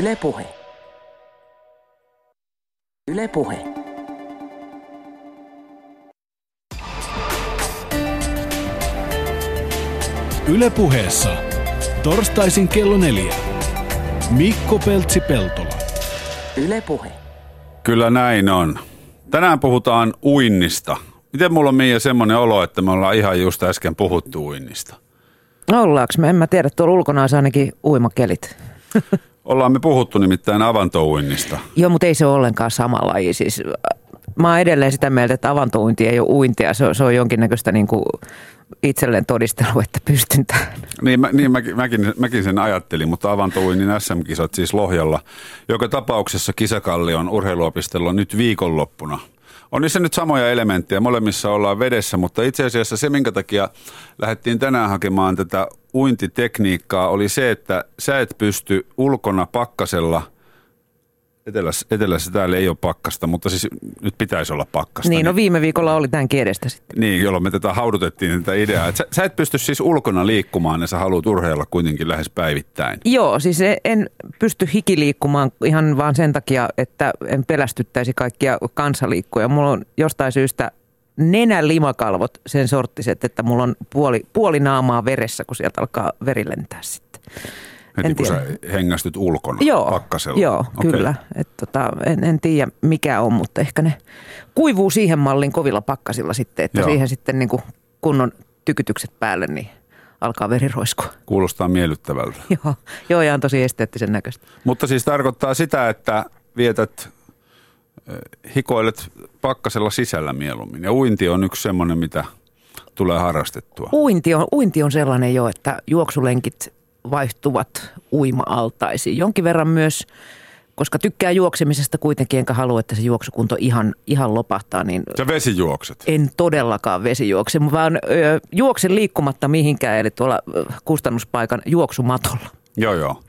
Yle Puhe. Yle Puhe. Yle Puheessa. Torstaisin kello neljä. Mikko Peltsi-Peltola. Yle Puhe. Kyllä näin on. Tänään puhutaan uinnista. Miten mulla on Miia semmoinen olo, että me ollaan ihan just äsken puhuttu uinnista? Ollaanko me? En mä tiedä, tuolla ulkona olisi ainakin uimakelit. Ollaan me puhuttu nimittäin avantouinnista. Joo, mutta ei se ole ollenkaan sama laji. Siis, mä oon edelleen sitä mieltä, että avantouinti ei ole uintia. Se on, se on jonkinnäköistä niin kuin itselleen todistelu, että pystyn tähän. Niin, mä, niin mäkin, mäkin, mäkin sen ajattelin, mutta avantouinnin SM-kisat siis Lohjalla. Joka tapauksessa kisakallion urheiluopistolla nyt viikonloppuna – on niissä nyt samoja elementtejä, molemmissa ollaan vedessä, mutta itse asiassa se, minkä takia lähdettiin tänään hakemaan tätä uintitekniikkaa, oli se, että sä et pysty ulkona pakkasella – Etelässä, etelässä täällä ei ole pakkasta, mutta siis nyt pitäisi olla pakkasta. Niin, no viime viikolla oli tämän edestä sitten. Niin, jolloin me tätä haudutettiin tätä ideaa. Että sä, sä et pysty siis ulkona liikkumaan ja sä haluat urheilla kuitenkin lähes päivittäin. Joo, siis en pysty hikiliikkumaan ihan vaan sen takia, että en pelästyttäisi kaikkia kansaliikkuja. Mulla on jostain syystä nenän limakalvot sen sorttiset, että mulla on puoli, puoli naamaa veressä, kun sieltä alkaa veri lentää sitten. Heti en kun tiedä. sä hengästyt ulkona joo, pakkasella. Joo, okay. kyllä. Et tota, en, en tiedä mikä on, mutta ehkä ne kuivuu siihen mallin kovilla pakkasilla sitten, että joo. siihen sitten niin kuin kunnon tykytykset päälle, niin alkaa veri roiskua. Kuulostaa miellyttävältä. joo, joo, ja on tosi esteettisen näköistä. Mutta siis tarkoittaa sitä, että vietät, hikoilet pakkasella sisällä mieluummin. Ja uinti on yksi semmoinen, mitä tulee harrastettua. Uinti on, uinti on sellainen jo, että juoksulenkit vaihtuvat uima-altaisiin. Jonkin verran myös, koska tykkää juoksemisesta kuitenkin, enkä halua, että se juoksukunto ihan, ihan lopahtaa. Niin Sä vesijuokset? En todellakaan vesijuokse, vaan ö, juoksen liikkumatta mihinkään, eli tuolla kustannuspaikan juoksumatolla. Joo, joo.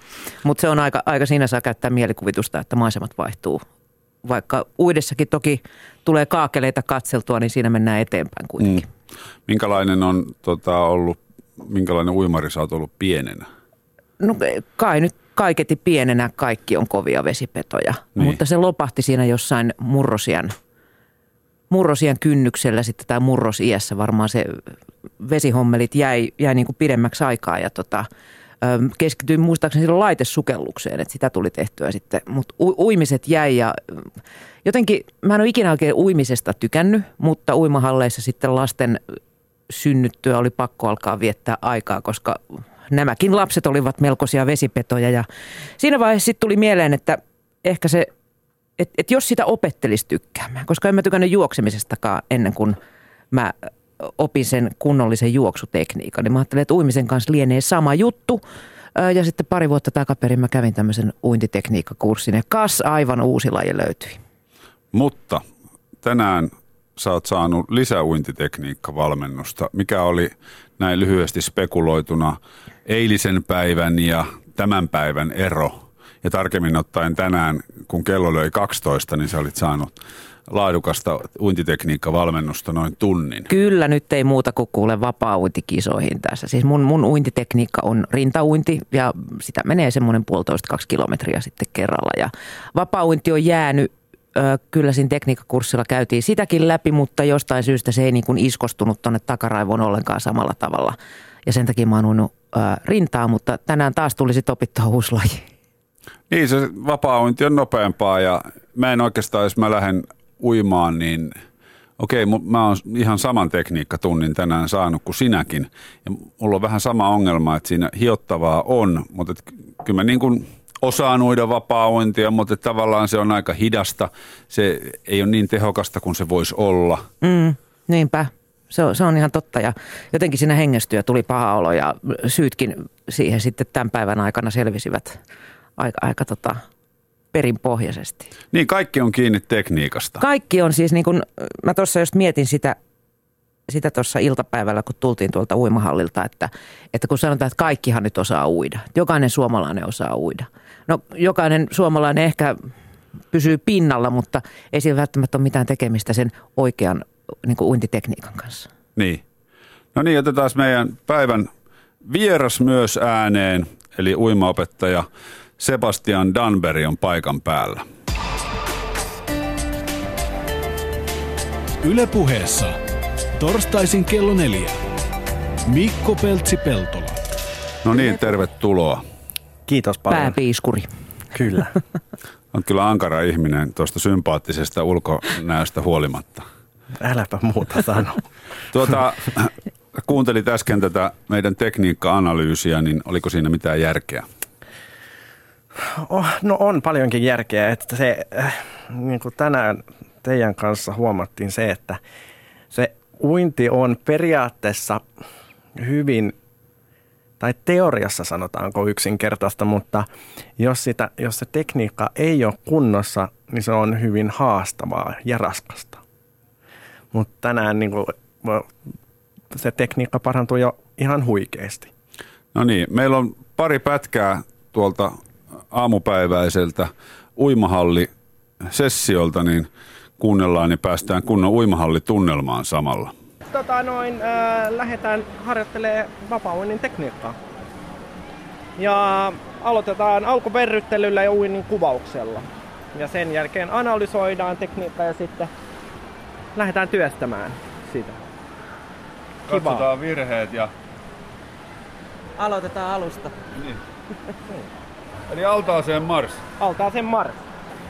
Mutta se on aika, aika siinä saa käyttää mielikuvitusta, että maisemat vaihtuu. Vaikka uidessakin toki tulee kaakeleita katseltua, niin siinä mennään eteenpäin kuitenkin. Mm. Minkälainen on tota, ollut, minkälainen uimari sä oot ollut pienenä? No kai nyt kaiketi pienenä kaikki on kovia vesipetoja, niin. mutta se lopahti siinä jossain murrosian, murrosian kynnyksellä sitten tai murrosiässä varmaan se vesihommelit jäi, jäi niin kuin pidemmäksi aikaa ja tota, keskityin muistaakseni silloin laitesukellukseen, että sitä tuli tehtyä sitten, mutta u- uimiset jäi ja jotenkin mä en ole ikinä oikein uimisesta tykännyt, mutta uimahalleissa sitten lasten synnyttyä oli pakko alkaa viettää aikaa, koska nämäkin lapset olivat melkoisia vesipetoja. Ja siinä vaiheessa sitten tuli mieleen, että ehkä se, että et jos sitä opettelisi tykkäämään, koska en mä tykännyt juoksemisestakaan ennen kuin mä opin sen kunnollisen juoksutekniikan. Niin mä ajattelin, että uimisen kanssa lienee sama juttu. Ja sitten pari vuotta takaperin mä kävin tämmöisen uintitekniikkakurssin ja kas aivan uusi laji löytyi. Mutta tänään sä oot saanut lisäuintitekniikkavalmennusta. Mikä oli näin lyhyesti spekuloituna eilisen päivän ja tämän päivän ero? Ja tarkemmin ottaen tänään, kun kello löi 12, niin sä olit saanut laadukasta uintitekniikkavalmennusta noin tunnin. Kyllä, nyt ei muuta kuin kuule vapaa-uintikisoihin tässä. Siis mun, mun uintitekniikka on rintauinti ja sitä menee semmoinen puolitoista kaksi kilometriä sitten kerralla. Ja vapaa-uinti on jäänyt kyllä siinä tekniikkakurssilla käytiin sitäkin läpi, mutta jostain syystä se ei niin kuin iskostunut tuonne takaraivoon ollenkaan samalla tavalla. Ja sen takia mä oon uinut rintaa, mutta tänään taas tuli sitten opittua uusi laji. Niin, se vapaa on nopeampaa ja mä en oikeastaan, jos mä lähden uimaan, niin okei, mä oon ihan saman tekniikkatunnin tänään saanut kuin sinäkin. Ja mulla on vähän sama ongelma, että siinä hiottavaa on, mutta kyllä mä niin kuin osaan uida vapaa mutta tavallaan se on aika hidasta. Se ei ole niin tehokasta kuin se voisi olla. Mm, niinpä. Se on, se on ihan totta ja jotenkin siinä hengestyä tuli paha olo ja syytkin siihen sitten tämän päivän aikana selvisivät aika, aika tota, perinpohjaisesti. Niin, kaikki on kiinni tekniikasta. Kaikki on siis niin kuin, mä tuossa just mietin sitä, sitä tuossa iltapäivällä, kun tultiin tuolta uimahallilta, että, että kun sanotaan, että kaikkihan nyt osaa uida. Jokainen suomalainen osaa uida. No jokainen suomalainen ehkä pysyy pinnalla, mutta ei sillä välttämättä ole mitään tekemistä sen oikean niin kuin uintitekniikan kanssa. Niin. No niin, otetaan meidän päivän vieras myös ääneen, eli uimaopettaja Sebastian Danberg on paikan päällä. Ylepuheessa torstaisin kello neljä. Mikko Peltsi-Peltola. No niin, tervetuloa. Kiitos paljon. Pääpiiskuri. Kyllä. On kyllä ankara ihminen tuosta sympaattisesta ulkonäöstä huolimatta. Äläpä muuta sano. Tuota, kuuntelit äsken tätä meidän tekniikka-analyysiä, niin oliko siinä mitään järkeä? Oh, no on paljonkin järkeä, että se, äh, niin kuin tänään teidän kanssa huomattiin se, että se uinti on periaatteessa hyvin, tai teoriassa sanotaanko yksinkertaista, mutta jos, sitä, jos se tekniikka ei ole kunnossa, niin se on hyvin haastavaa ja raskasta. Mutta tänään niin kuin, se tekniikka parantuu jo ihan huikeasti. No niin, meillä on pari pätkää tuolta aamupäiväiseltä uimahalli-sessiolta, niin kuunnellaan, niin päästään kunnon uimahallitunnelmaan samalla. Tota noin, äh, lähdetään harjoittelemaan vapaa tekniikkaa. Ja aloitetaan alkuverryttelyllä ja uinnin kuvauksella. Ja sen jälkeen analysoidaan tekniikkaa ja sitten lähdetään työstämään sitä. Kiva. Katsotaan virheet ja... Aloitetaan alusta. Niin. Eli altaaseen mars. Altaaseen mars.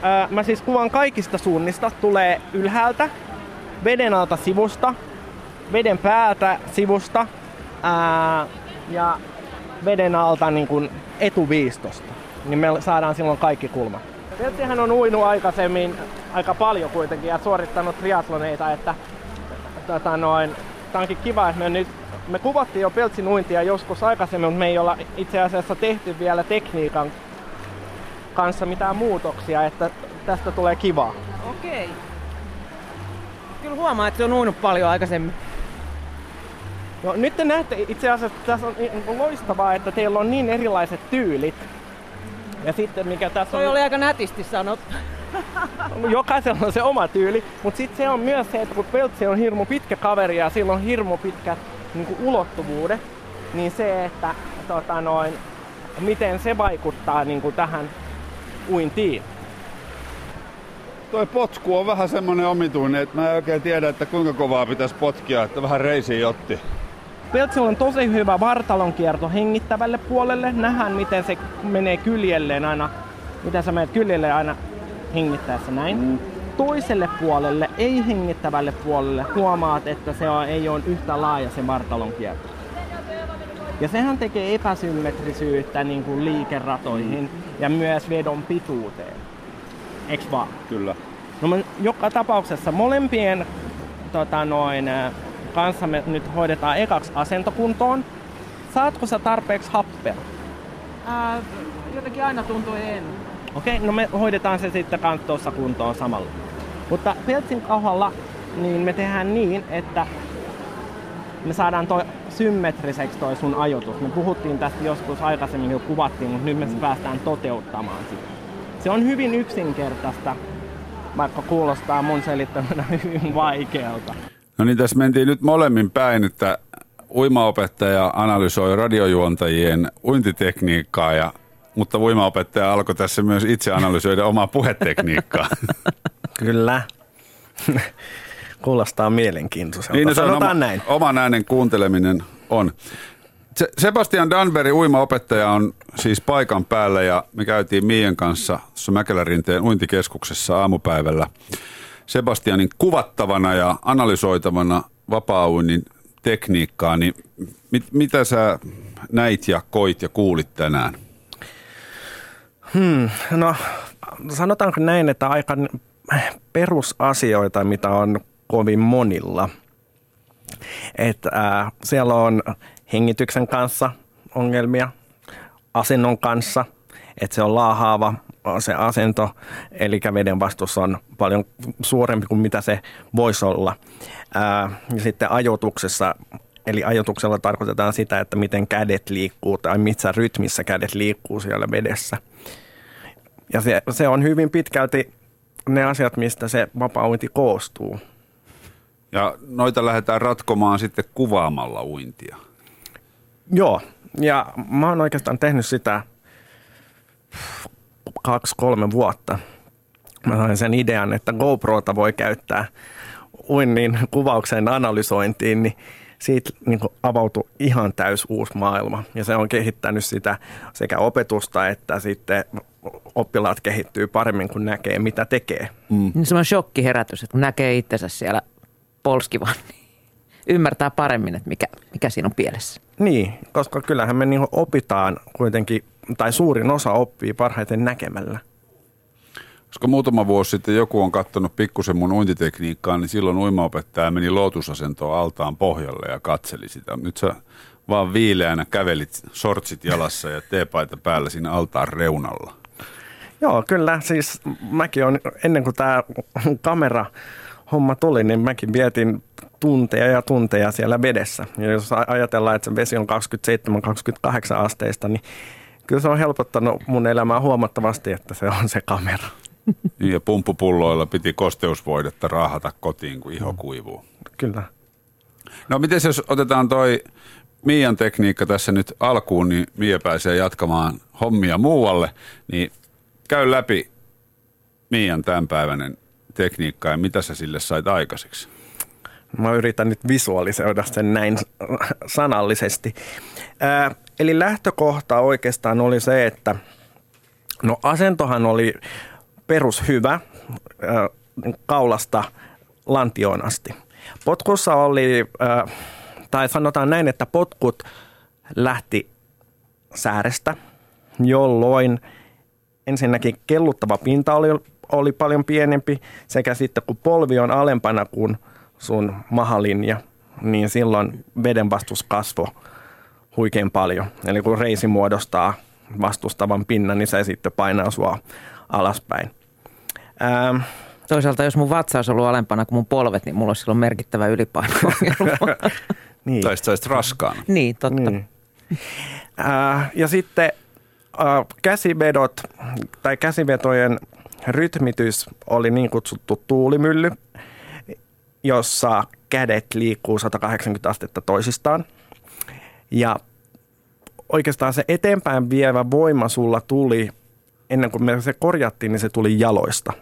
Öö, mä siis kuvan kaikista suunnista. Tulee ylhäältä, veden alta sivusta, veden päältä sivusta ää, ja veden alta niin kuin etuviistosta. Niin me saadaan silloin kaikki kulmat. Peltsihän on uinut aikaisemmin aika paljon kuitenkin ja suorittanut triatloneita, että tota noin, tää onkin kiva, että me nyt me kuvattiin jo Peltsin uintia joskus aikaisemmin, mutta me ei olla itse asiassa tehty vielä tekniikan kanssa mitään muutoksia, että tästä tulee kivaa. Okei. Kyllä huomaa, että se on uinut paljon aikaisemmin. No nyt te näette itse asiassa, että tässä on loistavaa, että teillä on niin erilaiset tyylit. Ja sitten mikä tässä Toi on... oli aika nätisti sanottu. Jokaisella on se oma tyyli, mutta sitten se on myös se, että kun Peltsi on hirmu pitkä kaveri ja sillä on hirmu pitkät niin ulottuvuudet, niin se, että tota noin, miten se vaikuttaa niin kuin tähän uintiin. Toi potku on vähän semmonen omituinen, että mä en oikein tiedä, että kuinka kovaa pitäisi potkia, että vähän reisi jotti. Peltsillä on tosi hyvä vartalon kierto hengittävälle puolelle. Nähdään, miten se menee kyljelleen aina, miten sä menet kyljelle aina hengittäessä näin. Mm. Toiselle puolelle, ei hengittävälle puolelle, huomaat, että se on, ei ole yhtä laaja se vartalon kierto. Ja sehän tekee epäsymmetrisyyttä niin kuin liikeratoihin ja myös vedon pituuteen. Eiks vaan? Kyllä. No me joka tapauksessa molempien tota noin, kanssa me nyt hoidetaan ekaksi asentokuntoon. Saatko sä tarpeeksi happea? Ää, jotenkin aina tuntuu en. Okei, okay, no me hoidetaan se sitten kans tuossa kuntoon samalla. Mutta Peltsin kohdalla niin me tehdään niin, että me saadaan toi symmetriseksi toi sun ajoitus. Me puhuttiin tästä joskus aikaisemmin, kun kuvattiin, mutta nyt me päästään toteuttamaan sitä. Se on hyvin yksinkertaista, vaikka kuulostaa mun selittämänä hyvin vaikealta. No niin, tässä mentiin nyt molemmin päin, että uimaopettaja analysoi radiojuontajien uintitekniikkaa, ja, mutta uimaopettaja alkoi tässä myös itse analysoida omaa puhetekniikkaa. Kyllä. Kuulostaa mielenkiintoiselta. Niin, no se on oma, näin. Oman äänen kuunteleminen on. Sebastian Danberg, uimaopettaja, on siis paikan päällä ja me käytiin Miien kanssa Mäkelärinteen uintikeskuksessa aamupäivällä Sebastianin kuvattavana ja analysoitavana vapaa tekniikkaa, niin mit, mitä sä näit ja koit ja kuulit tänään? Hmm, no sanotaanko näin, että aika perusasioita, mitä on kovin monilla. Et, äh, siellä on hengityksen kanssa ongelmia, asennon kanssa, että se on laahaava se asento, eli veden vastus on paljon suurempi kuin mitä se voisi olla. Ää, ja sitten ajoituksessa, eli ajoituksella tarkoitetaan sitä, että miten kädet liikkuu tai missä rytmissä kädet liikkuu siellä vedessä. Ja se, se on hyvin pitkälti ne asiat, mistä se vapaa koostuu. Ja noita lähdetään ratkomaan sitten kuvaamalla uintia. Joo, ja mä oon oikeastaan tehnyt sitä kaksi-kolme vuotta. Mä sain sen idean, että GoProta voi käyttää uinnin kuvauksen analysointiin, niin siitä niin avautui ihan täys uusi maailma. Ja se on kehittänyt sitä sekä opetusta että sitten oppilaat kehittyy paremmin, kun näkee, mitä tekee. Mm. Niin semmoinen shokkiherätys, että kun näkee itsensä siellä polskivan, niin ymmärtää paremmin, että mikä, mikä siinä on pielessä. Niin, koska kyllähän me niin opitaan kuitenkin, tai suurin osa oppii parhaiten näkemällä. Koska muutama vuosi sitten joku on katsonut pikkusen mun uintitekniikkaa, niin silloin uimaopettaja meni lootusasentoon altaan pohjalle ja katseli sitä. Nyt sä vaan viileänä kävelit sortsit jalassa ja teepaita päällä siinä altaan reunalla. Joo, kyllä. Siis mäkin on, ennen kuin tämä kamera homma tuli, niin mäkin vietin tunteja ja tunteja siellä vedessä. Ja jos ajatellaan, että se vesi on 27-28 asteista, niin kyllä se on helpottanut mun elämää huomattavasti, että se on se kamera. Ja pumppupulloilla piti kosteusvoidetta raahata kotiin, kun iho kuivuu. Kyllä. No miten jos otetaan toi Mian tekniikka tässä nyt alkuun, niin Mia pääsee jatkamaan hommia muualle, niin käy läpi Mian tämänpäiväinen tekniikka ja mitä sä sille sait aikaiseksi? Mä yritän nyt visualisoida sen näin sanallisesti. Ää, eli lähtökohta oikeastaan oli se, että no asentohan oli perushyvä ää, kaulasta lantioon asti. Potkussa oli, ää, tai sanotaan näin, että potkut lähti säärestä, jolloin ensinnäkin kelluttava pinta oli, oli paljon pienempi, sekä sitten kun polvi on alempana kuin – sun mahalinja, niin silloin vedenvastus kasvoi huikein paljon. Eli kun reisi muodostaa vastustavan pinnan, niin se sitten painaa sua alaspäin. Ähm, Toisaalta jos mun vatsa olisi ollut alempana kuin mun polvet, niin mulla olisi silloin merkittävä ylipaino. niin. Tai sitten raskaana. Niin, totta. Niin. Äh, ja sitten äh, käsivedot tai käsivetojen rytmitys oli niin kutsuttu tuulimylly jossa kädet liikkuu 180 astetta toisistaan. Ja oikeastaan se eteenpäin vievä voima sulla tuli, ennen kuin me se korjattiin, niin se tuli jaloista.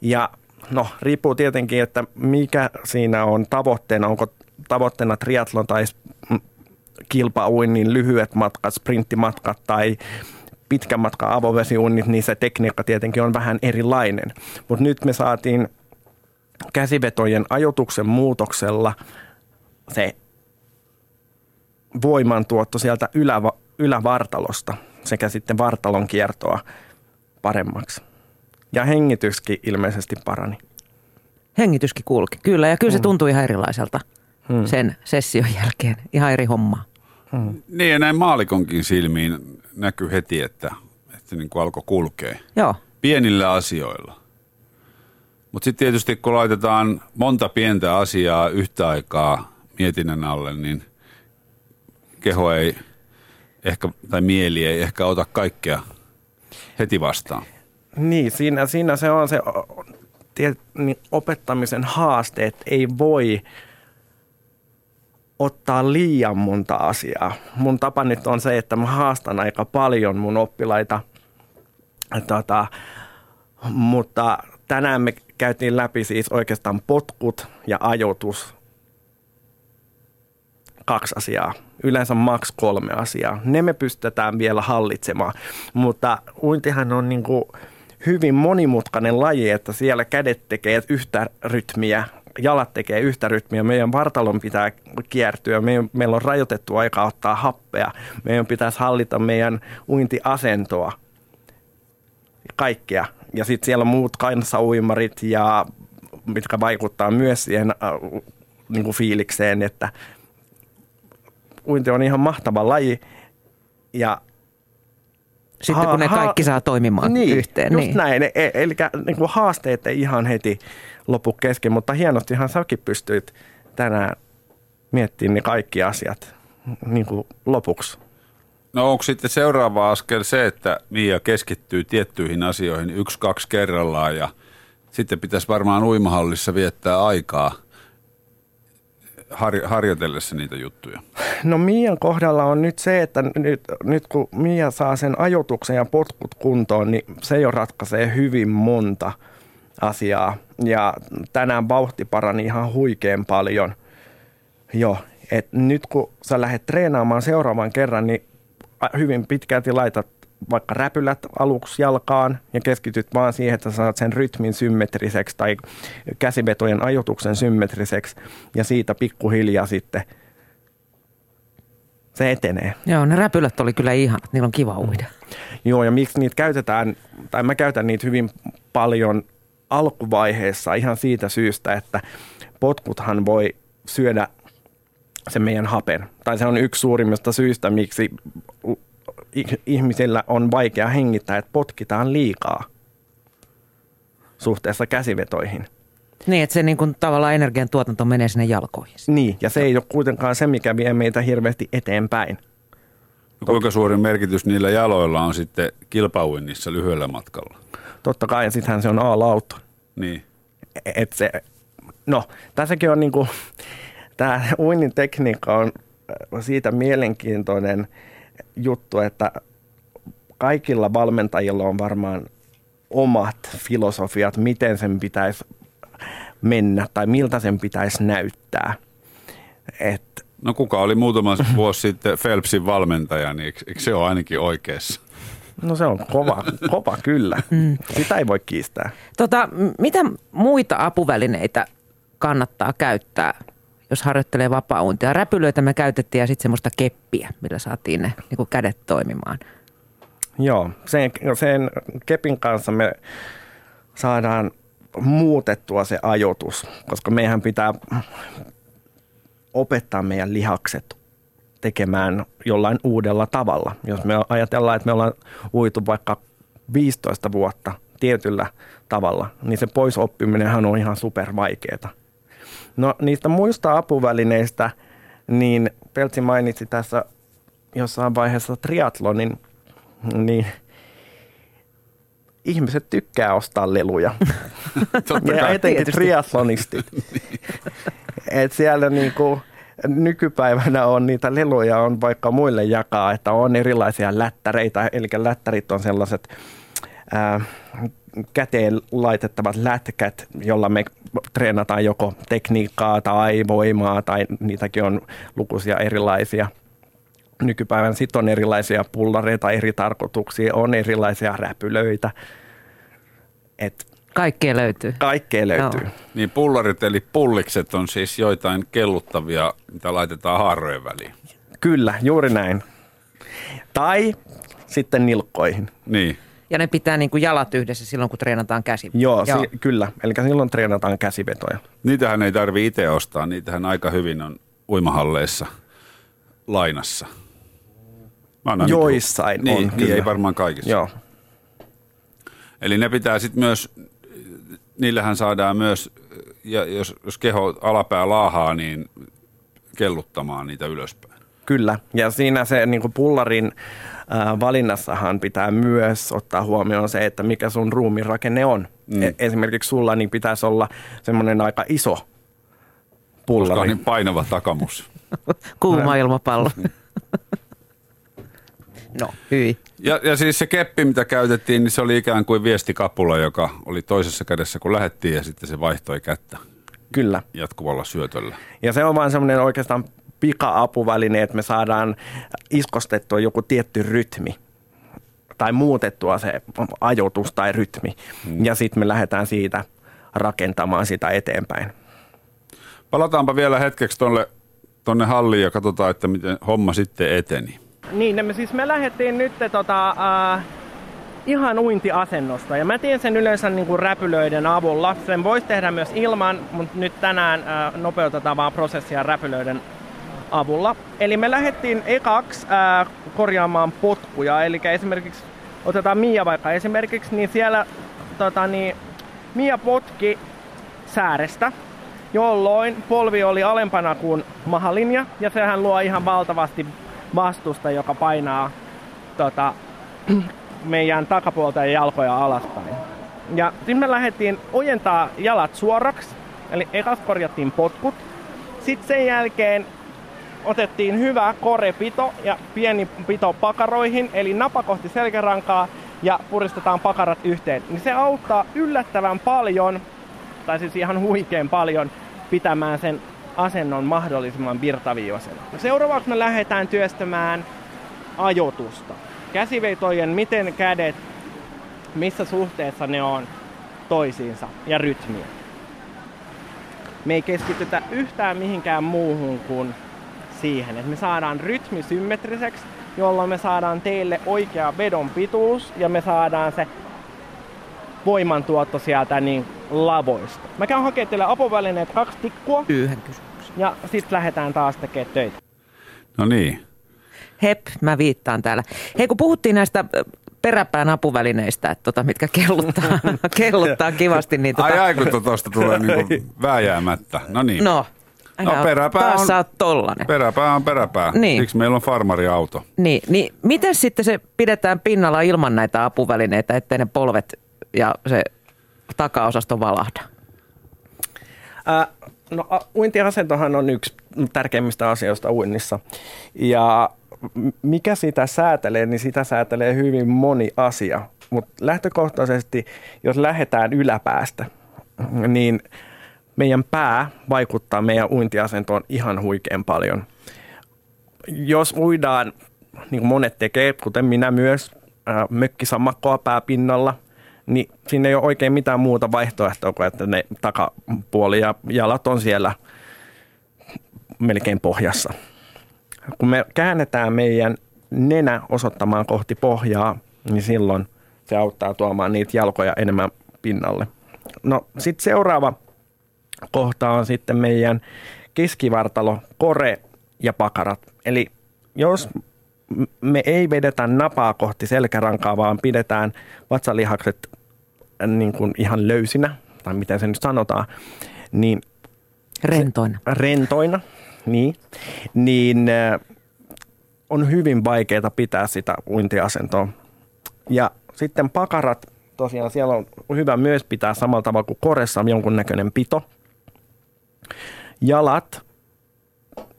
Ja no, riippuu tietenkin, että mikä siinä on tavoitteena. Onko tavoitteena triatlon tai kilpauinnin lyhyet matkat, sprinttimatkat tai pitkän matkan avovesiunnit, niin se tekniikka tietenkin on vähän erilainen. Mutta nyt me saatiin käsivetojen ajotuksen muutoksella se voimantuotto sieltä ylä, ylävartalosta sekä sitten vartalon kiertoa paremmaksi. Ja hengityskin ilmeisesti parani. Hengityskin kulki, kyllä. Ja kyllä se mm. tuntui ihan erilaiselta hmm. sen session jälkeen. Ihan eri hommaa. Hmm. Niin ja näin maalikonkin silmiin näkyy heti, että, että niin kuin alkoi kulkea. Joo. Pienillä asioilla. Mutta sitten tietysti kun laitetaan monta pientä asiaa yhtä aikaa mietinnän alle, niin keho ei ehkä, tai mieli ei ehkä ota kaikkea heti vastaan. Niin, siinä, siinä se on se tiet, niin opettamisen haaste, että ei voi ottaa liian monta asiaa. Mun tapa nyt on se, että mä haastan aika paljon mun oppilaita, tota, mutta tänään me käytiin läpi siis oikeastaan potkut ja ajoitus. Kaksi asiaa. Yleensä maks kolme asiaa. Ne me pystytään vielä hallitsemaan. Mutta uintihan on niin kuin hyvin monimutkainen laji, että siellä kädet tekee yhtä rytmiä, jalat tekee yhtä rytmiä, meidän vartalon pitää kiertyä, meidän, meillä on rajoitettu aika ottaa happea, meidän pitäisi hallita meidän uintiasentoa, kaikkea ja sitten siellä on muut kansauimarit ja mitkä vaikuttaa myös siihen äh, niin kuin fiilikseen, että uinti on ihan mahtava laji ja sitten kun ne kaikki saa toimimaan niin, yhteen. Just niin, näin. E- e- eli niin kuin haasteet ei ihan heti lopu kesken, mutta hienostihan säkin pystyit tänään miettimään ne kaikki asiat niin kuin lopuksi. No onko sitten seuraava askel se, että Mia keskittyy tiettyihin asioihin yksi, kaksi kerrallaan ja sitten pitäisi varmaan uimahallissa viettää aikaa har, harjoitellessa niitä juttuja? No Mian kohdalla on nyt se, että nyt, nyt kun Mia saa sen ajotuksen ja potkut kuntoon, niin se jo ratkaisee hyvin monta asiaa. Ja tänään vauhti parani ihan huikean paljon. Joo, et nyt kun sä lähdet treenaamaan seuraavan kerran, niin hyvin pitkälti laitat vaikka räpylät aluksi jalkaan ja keskityt vaan siihen, että saat sen rytmin symmetriseksi tai käsivetojen ajotuksen symmetriseksi ja siitä pikkuhiljaa sitten se etenee. Joo, ne räpylät oli kyllä ihanat, niillä on kiva uida. Joo, ja miksi niitä käytetään, tai mä käytän niitä hyvin paljon alkuvaiheessa ihan siitä syystä, että potkuthan voi syödä sen meidän hapen. Tai se on yksi suurimmista syistä, miksi ihmisillä on vaikea hengittää, että potkitaan liikaa suhteessa käsivetoihin. Niin, että se niin kuin, tavallaan energiantuotanto menee sinne jalkoihin. Niin, ja se ei ole kuitenkaan se, mikä vie meitä hirveästi eteenpäin. Kuinka suuri merkitys niillä jaloilla on sitten kilpauinnissa lyhyellä matkalla? Totta kai, ja sittenhän se on A-lauta. Niin. Et se, no, tässäkin on niinku, tämä uinnin tekniikka on siitä mielenkiintoinen – juttu, että kaikilla valmentajilla on varmaan omat filosofiat, miten sen pitäisi mennä tai miltä sen pitäisi näyttää. Et, no kuka oli muutama vuosi sitten Phelpsin valmentaja, niin eikö, eikö se ole ainakin oikeassa? No se on kova, kova kyllä. Mm. Sitä ei voi kiistää. Tota, mitä muita apuvälineitä kannattaa käyttää jos harjoittelee vapaa-untia. Räpylöitä me käytettiin ja sitten semmoista keppiä, millä saatiin ne niin kuin kädet toimimaan. Joo, sen, sen kepin kanssa me saadaan muutettua se ajoitus, koska meidän pitää opettaa meidän lihakset tekemään jollain uudella tavalla. Jos me ajatellaan, että me ollaan uitu vaikka 15 vuotta tietyllä tavalla, niin se poisoppiminen on ihan super vaikeaa. No niistä muista apuvälineistä, niin Peltsi mainitsi tässä jossain vaiheessa triatlonin, niin ihmiset tykkää ostaa leluja. Totta ja kai. etenkin Tietysti. triathlonistit. Et siellä niinku, nykypäivänä on niitä leluja on vaikka muille jakaa, että on erilaisia lättäreitä, eli lättärit on sellaiset ää, käteen laitettavat lätkät, jolla me treenataan joko tekniikkaa tai voimaa tai niitäkin on lukuisia erilaisia. Nykypäivän sitten on erilaisia pullareita eri tarkoituksia, on erilaisia räpylöitä. Et Kaikkea löytyy. kaikkea löytyy. Joo. Niin pullarit eli pullikset on siis joitain kelluttavia, mitä laitetaan haarrojen väliin. Kyllä, juuri näin. Tai sitten nilkkoihin. Niin. Ja ne pitää niin kuin jalat yhdessä silloin, kun treenataan käsi. Joo, Joo. Si- kyllä. Eli silloin treenataan käsivetoja. Niitähän ei tarvi itse ostaa, niitähän aika hyvin on uimahalleissa lainassa. Ainakin- Joissain niin, on, Niin, kyllä. ei varmaan kaikissa. Joo. Eli ne pitää sitten myös, niillähän saadaan myös, ja jos, jos keho alapää laahaa, niin kelluttamaan niitä ylöspäin. Kyllä, ja siinä se niin kuin pullarin äh, valinnassahan pitää myös ottaa huomioon se, että mikä sun ruumin rakenne on. Mm. Mm. Esimerkiksi sulla niin pitäisi olla semmoinen aika iso Koska pullari. on niin painava takamus. Kuuma ilmapallo. no, hyi. Ja, ja siis se keppi, mitä käytettiin, niin se oli ikään kuin viestikapula, joka oli toisessa kädessä, kun lähettiin, ja sitten se vaihtoi kättä Kyllä, jatkuvalla syötöllä. ja se on vaan semmoinen oikeastaan pika-apuväline, että me saadaan iskostettua joku tietty rytmi tai muutettua se ajoitus tai rytmi. Mm. Ja sitten me lähdetään siitä rakentamaan sitä eteenpäin. Palataanpa vielä hetkeksi tonne, tonne halliin ja katsotaan, että miten homma sitten eteni. Niin, me siis me lähdettiin nyt tota, äh, ihan uintiasennosta. Ja mä teen sen yleensä niin kuin räpylöiden avulla. Sen voisi tehdä myös ilman, mutta nyt tänään äh, nopeutetaan vaan prosessia räpylöiden avulla. Eli me lähdettiin ekaksi äh, korjaamaan potkuja. Eli esimerkiksi otetaan Mia vaikka esimerkiksi, niin siellä tota, niin, Mia potki säärestä, jolloin polvi oli alempana kuin mahalinja, ja sehän luo ihan valtavasti vastusta, joka painaa tota, meidän takapuolta ja jalkoja alaspäin. Ja sitten me lähdettiin ojentaa jalat suoraksi, eli ekas korjattiin potkut, Sitten sen jälkeen otettiin hyvä korepito ja pieni pito pakaroihin, eli napa kohti selkärankaa ja puristetaan pakarat yhteen. Niin se auttaa yllättävän paljon, tai siis ihan huikean paljon, pitämään sen asennon mahdollisimman virtaviivaisena. No seuraavaksi me lähdetään työstämään ajotusta. Käsiveitojen, miten kädet, missä suhteessa ne on toisiinsa ja rytmiä. Me ei keskitytä yhtään mihinkään muuhun kuin siihen, että me saadaan rytmi symmetriseksi, jolloin me saadaan teille oikea vedon pituus ja me saadaan se voimantuotto sieltä niin lavoista. Mä käyn hakemaan teille apuvälineet kaksi tikkua Yhden kysymyksen. Ja sitten lähdetään taas tekemään töitä. No niin. Hep, mä viittaan täällä. Hei, kun puhuttiin näistä peräpään apuvälineistä, että tota, mitkä kelluttaa, kelluttaa kivasti, niin tota, Ai ai, kun tuosta tulee niinku vääjäämättä. No niin. no, No, peräpää taas on- sä oot tollanen. Peräpää on peräpää. Niin. Siksi meillä on farmariauto. Niin, niin miten sitten se pidetään pinnalla ilman näitä apuvälineitä, ettei ne polvet ja se takaosasto valahda? Ää, no uintiasentohan on yksi tärkeimmistä asioista uinnissa. Ja mikä sitä säätelee, niin sitä säätelee hyvin moni asia. Mutta lähtökohtaisesti, jos lähdetään yläpäästä, niin meidän pää vaikuttaa meidän uintiasentoon ihan huikean paljon. Jos uidaan, niin kuin monet tekee, kuten minä myös, mökkisammakkoa pääpinnalla, niin siinä ei ole oikein mitään muuta vaihtoehtoa kuin, että ne takapuoli ja jalat on siellä melkein pohjassa. Kun me käännetään meidän nenä osoittamaan kohti pohjaa, niin silloin se auttaa tuomaan niitä jalkoja enemmän pinnalle. No sitten seuraava kohta on sitten meidän keskivartalo, kore ja pakarat. Eli jos me ei vedetä napaa kohti selkärankaa, vaan pidetään vatsalihakset niin kuin ihan löysinä, tai miten se nyt sanotaan, niin Rentoina. rentoina, niin, niin äh, on hyvin vaikeaa pitää sitä uintiasentoa. Ja sitten pakarat, tosiaan siellä on hyvä myös pitää samalla tavalla kuin koressa jonkunnäköinen pito. Jalat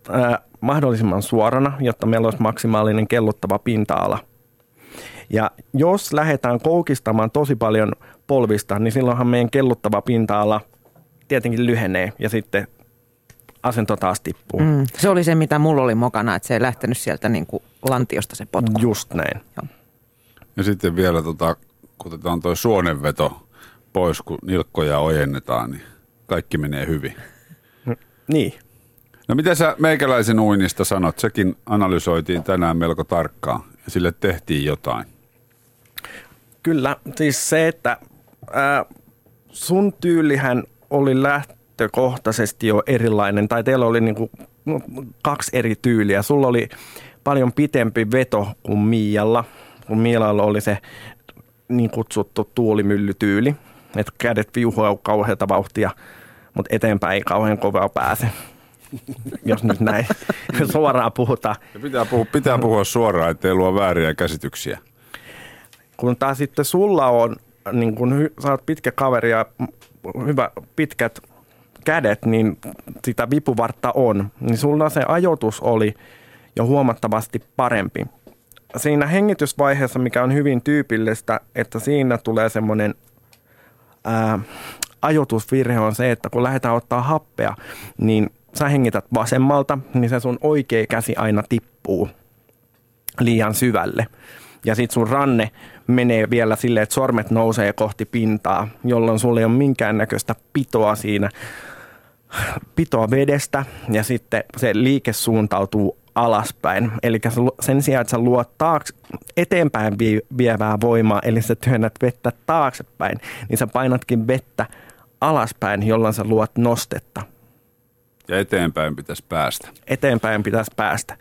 ää, mahdollisimman suorana, jotta meillä olisi maksimaalinen kelluttava pinta-ala. Ja jos lähdetään koukistamaan tosi paljon polvista, niin silloinhan meidän kelluttava pinta-ala tietenkin lyhenee ja sitten asento taas tippuu. Mm. Se oli se, mitä mulla oli mokana, että se ei lähtenyt sieltä niin kuin lantiosta se potku. Just näin. Ja sitten vielä, tota, kun otetaan tuo suonenveto pois, kun nilkkoja ojennetaan, niin kaikki menee hyvin. Niin. No mitä sä meikäläisen uinnista sanot? Sekin analysoitiin tänään melko tarkkaan ja sille tehtiin jotain. Kyllä, siis se, että ää, sun tyylihän oli lähtökohtaisesti jo erilainen, tai teillä oli niinku kaksi eri tyyliä. Sulla oli paljon pitempi veto kuin Mialla, kun Mialla oli se niin kutsuttu tuulimyllytyyli, että kädet viuhua kauheata vauhtia, mutta eteenpäin ei kauhean kovaa pääse. Jos nyt näin suoraan puhutaan. Ja pitää, puhua, pitää puhua suoraan, ettei luo vääriä käsityksiä. Kun taas sitten sulla on, niin kun sä oot pitkä kaveri ja hyvä pitkät kädet, niin sitä vipuvartta on, niin sulla se ajoitus oli jo huomattavasti parempi. Siinä hengitysvaiheessa, mikä on hyvin tyypillistä, että siinä tulee semmoinen ajoitusvirhe on se, että kun lähdetään ottaa happea, niin sä hengität vasemmalta, niin se sun oikea käsi aina tippuu liian syvälle. Ja sit sun ranne menee vielä silleen, että sormet nousee kohti pintaa, jolloin sulla ei ole minkäännäköistä pitoa siinä, pitoa vedestä ja sitten se liike suuntautuu alaspäin. Eli sen sijaan, että sä luot taakse, eteenpäin vi- vievää voimaa, eli sä työnnät vettä taaksepäin, niin sä painatkin vettä alaspäin, jolloin sä luot nostetta. Ja eteenpäin pitäisi päästä. Eteenpäin pitäisi päästä.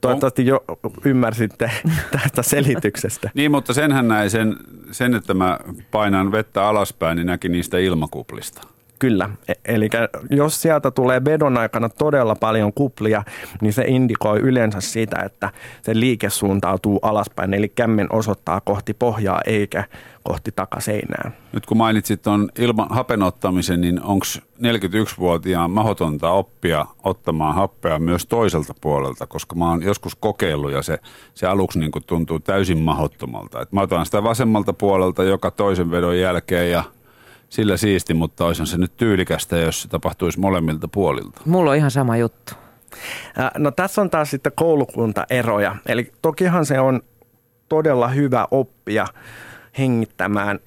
Toivottavasti jo ymmärsitte tästä selityksestä. Niin, mutta senhän näin sen, sen, että mä painan vettä alaspäin, niin näki niistä ilmakuplista. Kyllä. E- Eli jos sieltä tulee vedon aikana todella paljon kuplia, niin se indikoi yleensä sitä, että se liike suuntautuu alaspäin. Eli kämmen osoittaa kohti pohjaa eikä kohti takaseinää. Nyt kun mainitsit on ilman hapenottamisen, niin onko 41-vuotiaan mahdotonta oppia ottamaan happea myös toiselta puolelta, koska mä oon joskus kokeillut ja se, se aluksi niin tuntuu täysin mahdottomalta. Et mä otan sitä vasemmalta puolelta joka toisen vedon jälkeen ja sillä siisti, mutta olisihan se nyt tyylikästä, jos se tapahtuisi molemmilta puolilta. Mulla on ihan sama juttu. No tässä on taas sitten koulukuntaeroja. Eli tokihan se on todella hyvä oppia hengittämään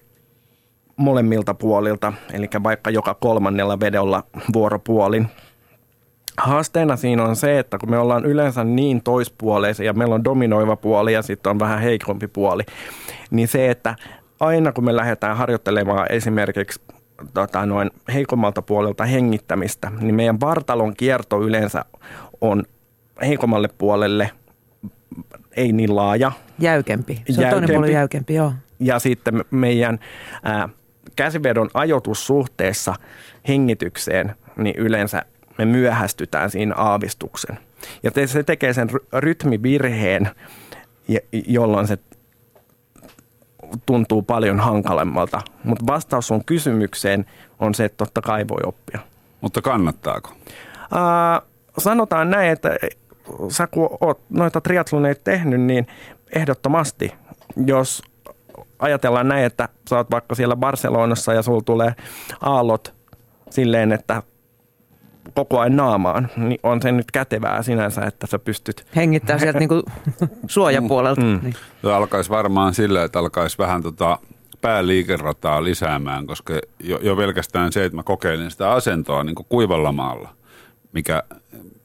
molemmilta puolilta, eli vaikka joka kolmannella vedolla vuoropuolin. Haasteena siinä on se, että kun me ollaan yleensä niin toispuoleisia, ja meillä on dominoiva puoli ja sitten on vähän heikompi puoli, niin se, että aina kun me lähdetään harjoittelemaan esimerkiksi tota, noin heikommalta puolelta hengittämistä, niin meidän vartalon kierto yleensä on heikommalle puolelle ei niin laaja. Jäykempi. Se on jäykempi. toinen puoli jäykempi, joo. Ja sitten meidän ää, käsivedon ajoitussuhteessa hengitykseen, niin yleensä me myöhästytään siinä aavistuksen. Ja se tekee sen rytmivirheen, jolloin se tuntuu paljon hankalemmalta. Mutta vastaus on kysymykseen on se, että totta kai voi oppia. Mutta kannattaako? Ää, sanotaan näin, että sä kun oot noita triatloneita tehnyt, niin ehdottomasti, jos ajatellaan näin, että sä oot vaikka siellä Barcelonassa ja sulla tulee aallot silleen, että koko ajan naamaan, niin on se nyt kätevää sinänsä, että sä pystyt... Hengittää sieltä niinku suojapuolelta. Mm. Niin. Se alkaisi varmaan sillä, että alkaisi vähän tota pääliikerataa lisäämään, koska jo, jo pelkästään se, että mä kokeilin sitä asentoa niin kuivalla maalla, mikä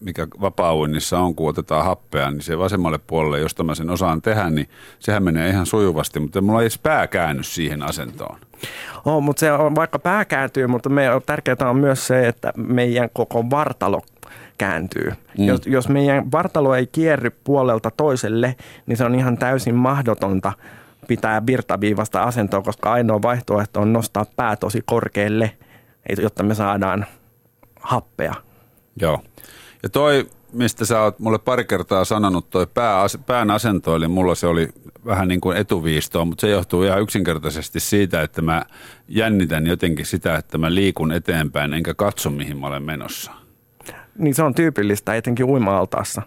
mikä vapaa on, kun otetaan happea, niin se vasemmalle puolelle, josta mä sen osaan tehdä, niin sehän menee ihan sujuvasti, mutta mulla ei edes pää käänny siihen asentoon. Oh, mutta se on, vaikka pää kääntyy, mutta me, tärkeää on myös se, että meidän koko vartalo kääntyy. Mm. Jos, jos meidän vartalo ei kierry puolelta toiselle, niin se on ihan täysin mahdotonta pitää virtaviivasta asentoa, koska ainoa vaihtoehto on nostaa pää tosi korkealle, jotta me saadaan happea. Joo. Ja toi, mistä sä oot mulle pari kertaa sanonut, toi pää, pään asento, eli mulla se oli vähän niin kuin etuviistoa, mutta se johtuu ihan yksinkertaisesti siitä, että mä jännitän jotenkin sitä, että mä liikun eteenpäin enkä katso mihin mä olen menossa. Niin se on tyypillistä etenkin uima-altaassa.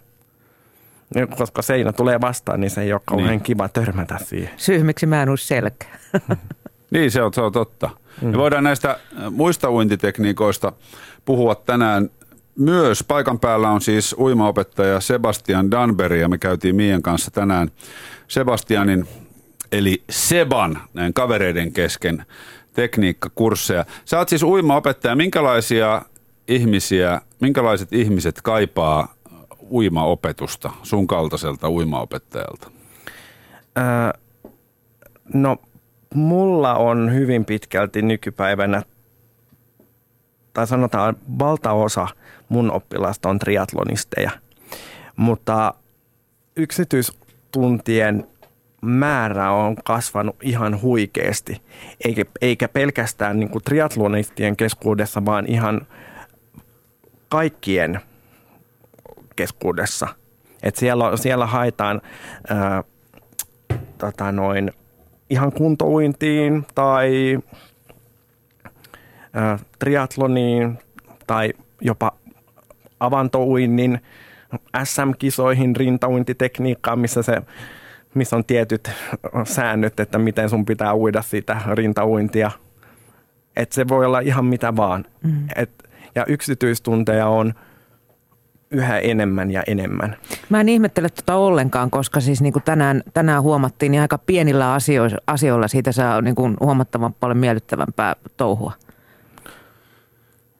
Koska seinä tulee vastaan, niin se ei ole kauhean niin. kiva törmätä siihen. Syy, miksi mä en uu selkää. niin, se on, se on totta. Mm. Ja voidaan näistä muista uintitekniikoista puhua tänään myös paikan päällä on siis uimaopettaja Sebastian Danberg ja me käytiin Miien kanssa tänään Sebastianin eli Seban näin kavereiden kesken tekniikkakursseja. Sä oot siis uimaopettaja. Minkälaisia ihmisiä, minkälaiset ihmiset kaipaa uimaopetusta sun kaltaiselta uimaopettajalta? Öö, no mulla on hyvin pitkälti nykypäivänä, tai sanotaan valtaosa – mun oppilasta on triatlonisteja. Mutta yksityistuntien määrä on kasvanut ihan huikeasti, eikä, eikä pelkästään niin kuin triatlonistien keskuudessa, vaan ihan kaikkien keskuudessa. Et siellä, siellä haetaan ää, tota noin, ihan kuntouintiin tai triatloniin tai jopa avantouinnin SM-kisoihin rintauintitekniikkaan, missä, se, missä on tietyt säännöt, että miten sun pitää uida sitä rintauintia. Että se voi olla ihan mitä vaan. Mm. Et, ja yksityistunteja on yhä enemmän ja enemmän. Mä en ihmettele tuota ollenkaan, koska siis niin kuin tänään, tänään huomattiin, niin aika pienillä asioilla, asioilla siitä saa niin kuin huomattavan paljon miellyttävämpää touhua.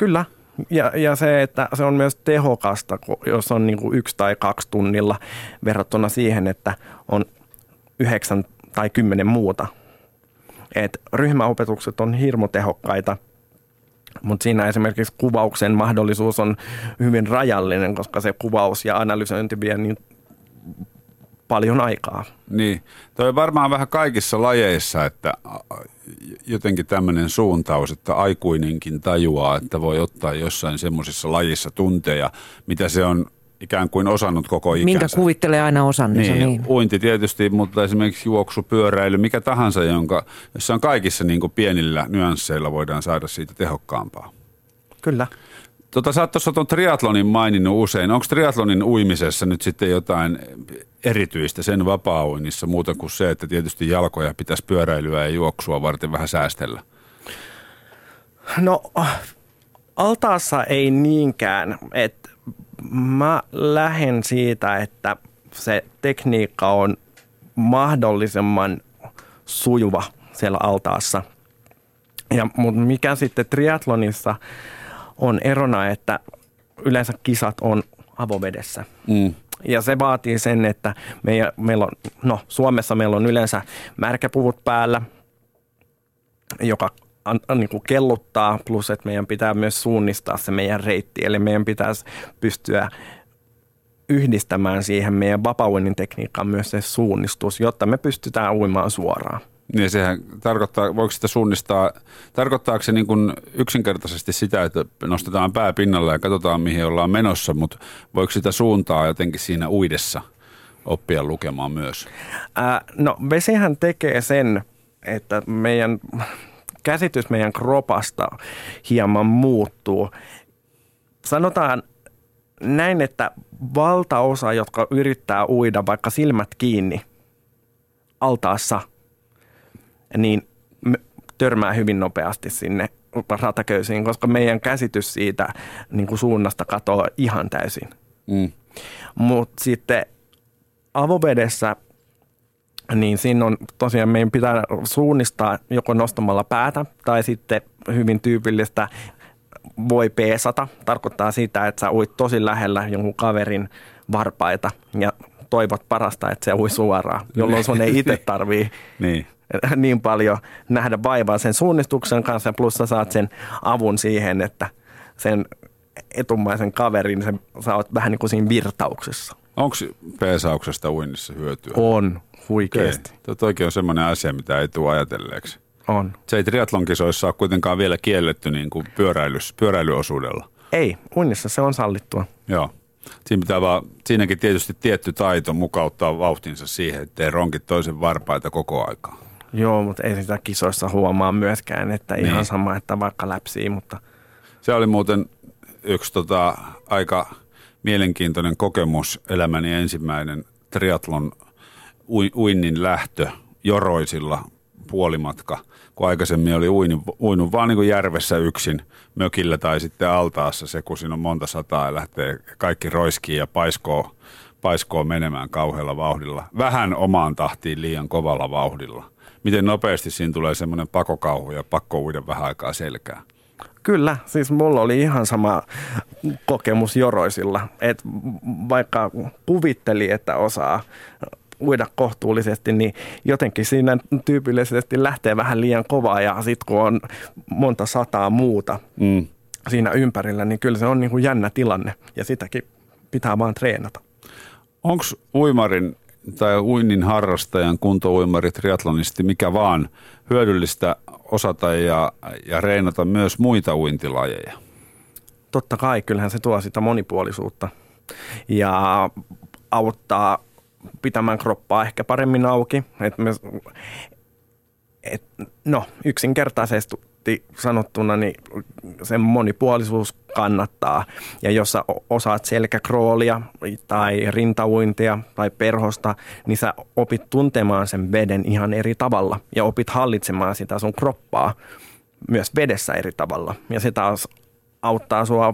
Kyllä, ja, ja se, että se on myös tehokasta, jos on niin kuin yksi tai kaksi tunnilla verrattuna siihen, että on yhdeksän tai kymmenen muuta. Et ryhmäopetukset on hirmu tehokkaita, mutta siinä esimerkiksi kuvauksen mahdollisuus on hyvin rajallinen, koska se kuvaus ja analysointi vie niin paljon aikaa. Niin, toi on varmaan vähän kaikissa lajeissa, että jotenkin tämmöinen suuntaus, että aikuinenkin tajuaa, että voi ottaa jossain semmoisessa lajissa tunteja, mitä se on ikään kuin osannut koko ikänsä. Minkä kuvittelee aina osanneensa. Niin, Niin. uinti tietysti, mutta esimerkiksi juoksu, pyöräily, mikä tahansa, jonka, jossa on kaikissa niin kuin pienillä nyansseilla voidaan saada siitä tehokkaampaa. Kyllä. Tota, sä oot tuossa tuon triatlonin maininnut usein. Onko triatlonin uimisessa nyt sitten jotain erityistä sen vapaa-uinnissa muuta kuin se, että tietysti jalkoja pitäisi pyöräilyä ja juoksua varten vähän säästellä? No altaassa ei niinkään, että mä lähden siitä, että se tekniikka on mahdollisimman sujuva siellä altaassa. Ja, mutta mikä sitten triatlonissa on erona, että yleensä kisat on avovedessä. Mm. Ja se vaatii sen, että meillä, meillä on, no Suomessa meillä on yleensä märkäpuvut päällä, joka an, niin kuin kelluttaa, plus että meidän pitää myös suunnistaa se meidän reitti. Eli meidän pitäisi pystyä yhdistämään siihen meidän vapauinnin tekniikkaan myös se suunnistus, jotta me pystytään uimaan suoraan. Niin sehän tarkoittaa, voiko sitä suunnistaa, tarkoittaako se niin kuin yksinkertaisesti sitä, että nostetaan pää pinnalle ja katsotaan mihin ollaan menossa, mutta voiko sitä suuntaa jotenkin siinä uidessa oppia lukemaan myös? Ää, no vesihän tekee sen, että meidän käsitys meidän kropasta hieman muuttuu. Sanotaan näin, että valtaosa, jotka yrittää uida vaikka silmät kiinni altaassa, niin törmää hyvin nopeasti sinne rataköysiin, koska meidän käsitys siitä niin kuin suunnasta katoaa ihan täysin. Mm. Mutta sitten avovedessä, niin siinä on tosiaan meidän pitää suunnistaa joko nostamalla päätä tai sitten hyvin tyypillistä voi peesata. Tarkoittaa sitä, että sä uit tosi lähellä jonkun kaverin varpaita ja toivot parasta, että se ui suoraan, jolloin sun ei itse tarvii Niin. niin paljon nähdä vaivaa sen suunnistuksen kanssa, plus sä saat sen avun siihen, että sen etumaisen kaverin, sen, sä oot vähän niin kuin siinä virtauksessa. Onko peesauksesta uinnissa hyötyä? On, huikeasti. Tuo toikin on semmoinen asia, mitä ei tule ajatelleeksi. On. Se ei triatlonkisoissa ole kuitenkaan vielä kielletty niin kuin pyöräilys, pyöräilyosuudella. Ei, uinnissa se on sallittua. Joo. Siinä pitää vaan, siinäkin tietysti tietty taito mukauttaa vauhtinsa siihen, ettei ronkit toisen varpaita koko aikaa. Joo, mutta ei sitä kisoissa huomaa myöskään, että Niin. ihan sama, että vaikka läpsii, mutta Se oli muuten yksi tota, aika mielenkiintoinen kokemus, elämäni ensimmäinen triatlon ui, uinnin lähtö joroisilla puolimatka, kun aikaisemmin oli uinut, uinut vaan niin kuin järvessä yksin mökillä tai sitten altaassa se, kun siinä on monta sataa ja lähtee kaikki roiskiin ja paiskoo, paiskoo menemään kauhealla vauhdilla. Vähän omaan tahtiin liian kovalla vauhdilla. Miten nopeasti siinä tulee semmoinen pakokauhu ja pakko uida vähän aikaa selkää. Kyllä, siis mulla oli ihan sama kokemus joroisilla, että vaikka kuvitteli, että osaa uida kohtuullisesti, niin jotenkin siinä tyypillisesti lähtee vähän liian kovaa ja sitten kun on monta sataa muuta Mm. siinä ympärillä, niin kyllä se on niin kuin jännä tilanne ja sitäkin pitää vaan treenata. Onko uimarin tai uinnin harrastajan, kuntouimari, triatlonisti, mikä vaan hyödyllistä osata ja, ja reenata myös muita uintilajeja? Totta kai, kyllähän se tuo sitä monipuolisuutta ja auttaa pitämään kroppaa ehkä paremmin auki. Et me, et, no, yksinkertaisesti sanottuna, niin se monipuolisuus kannattaa. Ja jos sä osaat selkäkroolia tai rintauintia tai perhosta, niin sä opit tuntemaan sen veden ihan eri tavalla ja opit hallitsemaan sitä sun kroppaa myös vedessä eri tavalla. Ja se taas auttaa sua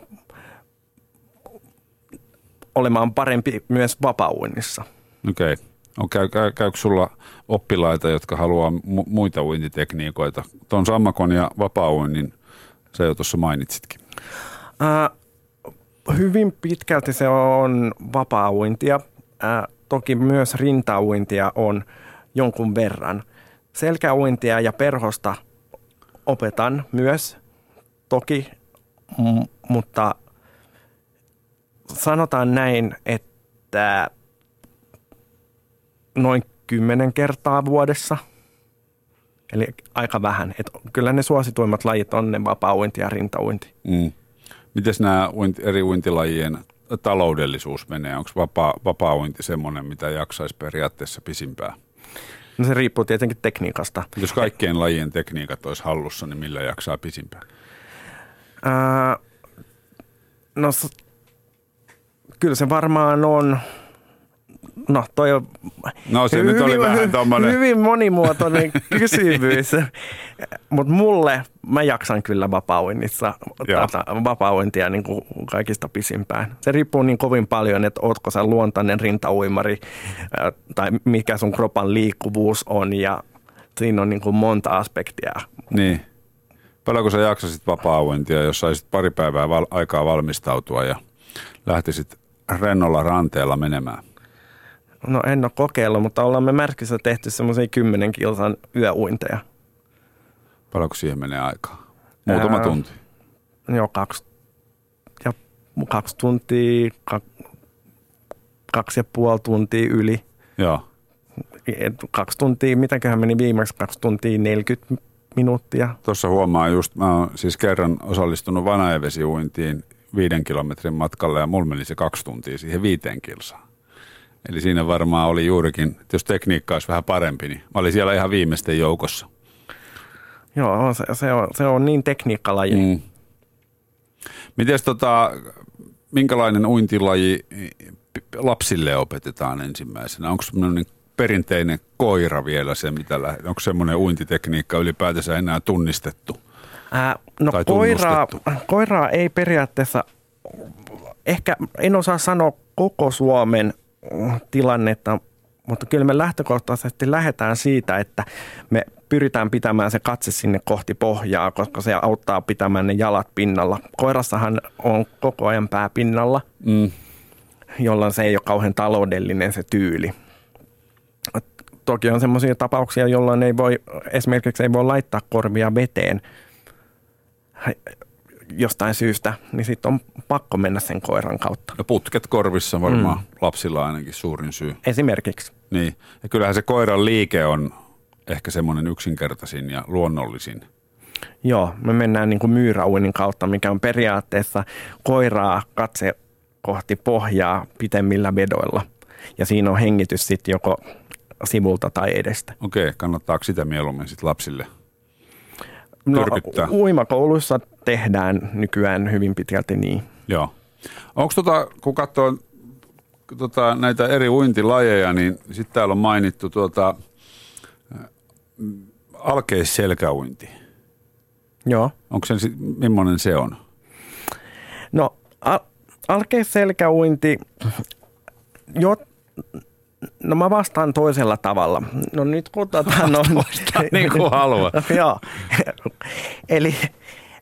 olemaan parempi myös vapauinnissa. Okei. Okay. On, käy, käy, käykö sulla oppilaita, jotka haluaa mu- muita uintitekniikoita? Tuon sammakon ja vapaa-uinnin sä jo tuossa mainitsitkin. Ää, hyvin pitkälti se on vapaa-uintia. Ää, toki myös rintauintia on jonkun verran. Selkäuintia ja perhosta opetan myös toki, m- mutta sanotaan näin, että noin kymmenen kertaa vuodessa. Eli aika vähän. Et kyllä ne suosituimmat lajit on ne vapaa-uinti ja rintauinti. Mm. Miten nämä uinti, eri uintilajien taloudellisuus menee? Onko vapaa, vapaa-uinti semmoinen, mitä jaksaisi periaatteessa pisimpää? No se riippuu tietenkin tekniikasta. Jos kaikkien lajien tekniikat olisi hallussa, niin millä jaksaa pisimpään? Ää, no kyllä se varmaan on, no toi on No se nyt oli vähän tommonen. hyvin monimuotoinen kysymys, mutta mulle mä jaksan kyllä vapaa-uinnissa, Joo. tätä vapaa-uintia niin kuin kaikista pisimpään. Se riippuu niin kovin paljon, että ootko sä luontainen rintauimari ää, tai mikä sun kropan liikkuvuus on ja siinä on niin kuin monta aspektia. Niin. Paljonko sä jaksasit vapaa-uintia, jos saisit pari päivää val- aikaa valmistautua ja lähtisit rennolla ranteella menemään? No en ole kokeillut, mutta ollaan me Märkissä tehty semmoisia 10 kilsan yöuinteja. Paljonko siihen menee aikaa? Muutama Ää, tunti. Joo, kaksi, ja kaksi tuntia, kaksi, kaksi ja puoli tuntia yli. Joo. Kaksi tuntia, mitäköhän meni viimeksi, kaksi tuntia 40 minuuttia. Tuossa huomaa just, mä oon siis kerran osallistunut vanajavesiuintiin viiden kilometrin matkalle ja mulla meni se kaksi tuntia siihen viiteen kilsaan. Eli siinä varmaan oli juurikin, että jos tekniikka olisi vähän parempi, niin mä olin siellä ihan viimeisten joukossa. Joo, se, se, on, se on niin tekniikkalaji. Mm. Miten tota, minkälainen uintilaji lapsille opetetaan ensimmäisenä? Onko semmoinen perinteinen koira vielä se, mitä lähe, onko semmoinen uintitekniikka ylipäätänsä enää tunnistettu? Ää, no Tai koiraa, koiraa ei periaatteessa, ehkä en osaa sanoa koko Suomen tilannetta, mutta kyllä me lähtökohtaisesti lähdetään siitä, että me pyritään pitämään se katse sinne kohti pohjaa, koska se auttaa pitämään ne jalat pinnalla. Koirassahan on koko ajan pää pinnalla, Mm. jolloin se ei ole kauhean taloudellinen se tyyli. Toki on sellaisia tapauksia, jolloin ei voi, esimerkiksi ei voi laittaa korvia veteen jostain syystä, niin sitten on pakko mennä sen koiran kautta. No putket korvissa varmaan mm. lapsilla ainakin suurin syy. Esimerkiksi. Niin. Ja kyllähän se koiran liike on ehkä semmoinen yksinkertaisin ja luonnollisin. Joo, me mennään niin kuin kautta, mikä on periaatteessa koiraa katse kohti pohjaa pitemmillä vedoilla. Ja siinä on hengitys sitten joko sivulta tai edestä. Okei, kannattaako sitä mieluummin sitten lapsille? No, Tyrkyttää. uimakouluissa tehdään nykyään hyvin pitkälti niin. Joo. Onko tota, kun katsoo tota, näitä eri uintilajeja, niin sitten täällä on mainittu tuota, alkeisselkäuinti. Joo. Onko se, millainen se on? No, al- alkeisselkäuinti, jo, no mä vastaan toisella tavalla. No nyt kun tota, no, niin kuin haluat. Joo. Eli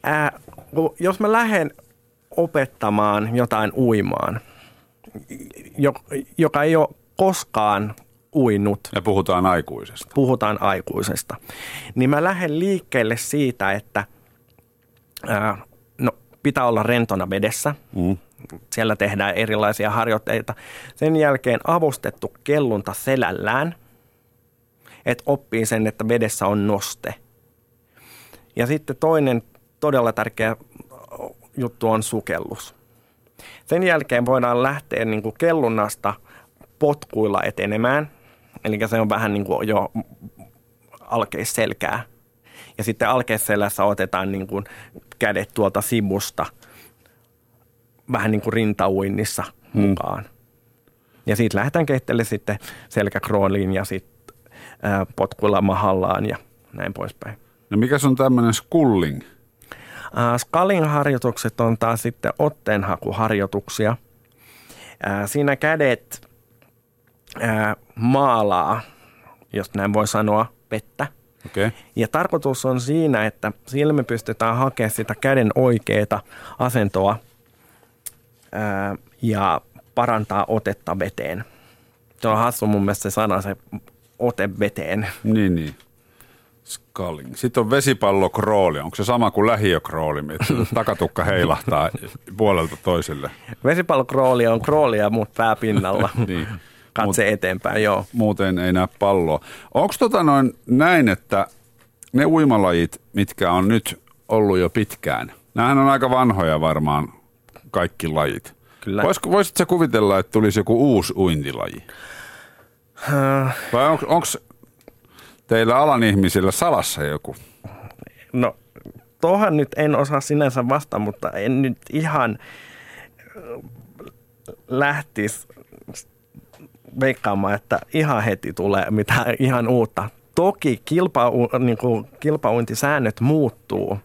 ää, kun- jos mä lähden opettamaan jotain uimaan, jo- joka ei ole koskaan uinut, Ja puhutaan aikuisesta. puhutaan aikuisesta, niin mä lähden liikkeelle siitä, että ää, no, pitää olla rentona vedessä. Mm. Siellä tehdään erilaisia harjoitteita. Sen jälkeen avustettu kellunta selällään, että oppii sen, että vedessä on noste. Ja sitten toinen todella tärkeä juttu on sukellus. Sen jälkeen voidaan lähteä niin kuin kellunnasta potkuilla etenemään. Eli se on vähän niin kuin jo alkeisselkää. Ja sitten alkeisselässä otetaan niin kuin kädet tuolta sivusta vähän niin kuin rintauinnissa mukaan. Ja siitä lähdetään kehittele sitten selkäkrooliin ja sitten potkuilla mahallaan ja näin poispäin. No mikä on tämmöinen skulling? Ää, Skalin harjoitukset on taas sitten otteenhakuharjoituksia. Siinä kädet maalaa, jos näin voi sanoa, vettä. Okei. Okay. Ja tarkoitus on siinä, että sillä me pystytään hakemaan sitä käden oikeaa asentoa ja parantaa otetta veteen. Se on hassu mun mielestä se sana, se ote veteen. Niin, niin. Sculling. Sitten on vesipallokrooli. Onko se sama kuin lähiökrooli, että takatukka heilahtaa puolelta toiselle? Vesipallokrooli on kroolia, mutta pääpinnalla. Niin. katse eteenpäin, joo. Muuten ei näe palloa. Onko tota noin näin, että ne uimalajit, mitkä on nyt ollut jo pitkään, nämähän on aika vanhoja varmaan kaikki lajit. Kyllä. Voisitko sä kuvitella, että tulisi joku uusi uintilaji? Äh, Vai onko teillä alan ihmisillä salassa joku? No, tuohon nyt en osaa sinänsä vastata, mutta en nyt ihan äh, lähtisi veikkaamaan, että ihan heti tulee mitään ihan uutta. Toki kilpa, niin kuin, kilpauintisäännöt muuttuu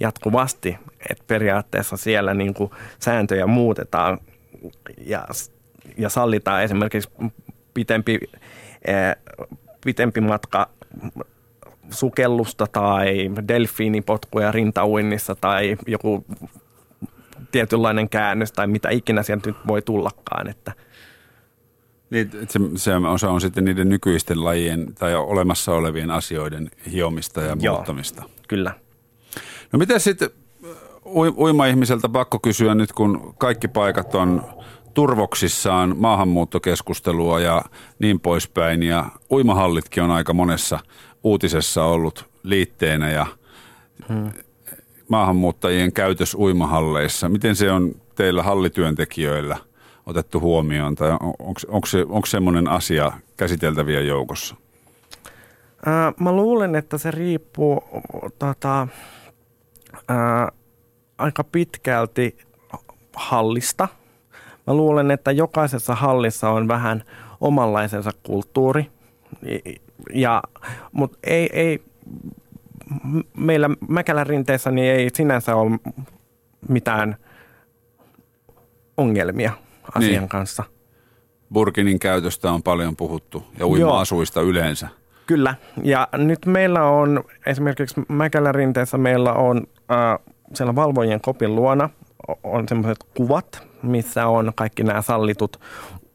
jatkuvasti, että periaatteessa siellä niin kuin, sääntöjä muutetaan ja, ja sallitaan esimerkiksi pitempi, pitempi matka sukellusta tai delfiinipotkuja rintauinnissa tai joku tietynlainen käännös tai mitä ikinä sieltä nyt voi tullakaan. Että Niin, se, se osa on sitten niiden nykyisten lajien tai olemassa olevien asioiden hiomista ja Joo. muuttamista. kyllä. No miten sitten uima-ihmiseltä pakko kysyä nyt, kun kaikki paikat on turvoksissaan maahanmuuttokeskustelua ja niin poispäin. Ja uimahallitkin on aika monessa uutisessa ollut liitteenä ja Hmm. maahanmuuttajien käytös uimahalleissa. Miten se on teillä hallityöntekijöillä otettu huomioon tai onko se, onko semmoinen asia käsiteltäviä joukossa? Ää, mä luulen, että se riippuu tota, ää, aika pitkälti hallista. Mä luulen, että jokaisessa hallissa on vähän omanlaisensa kulttuuri. Ja, mutta ei, ei, meillä Mäkälän rinteessä niin ei sinänsä ole mitään ongelmia asian Niin. kanssa. Burkinin käytöstä on paljon puhuttu ja uima-asuista yleensä. Kyllä, ja nyt meillä on esimerkiksi Mäkälän rinteessä meillä on äh, siellä valvojien kopin luona on semmoiset kuvat, missä on kaikki nämä sallitut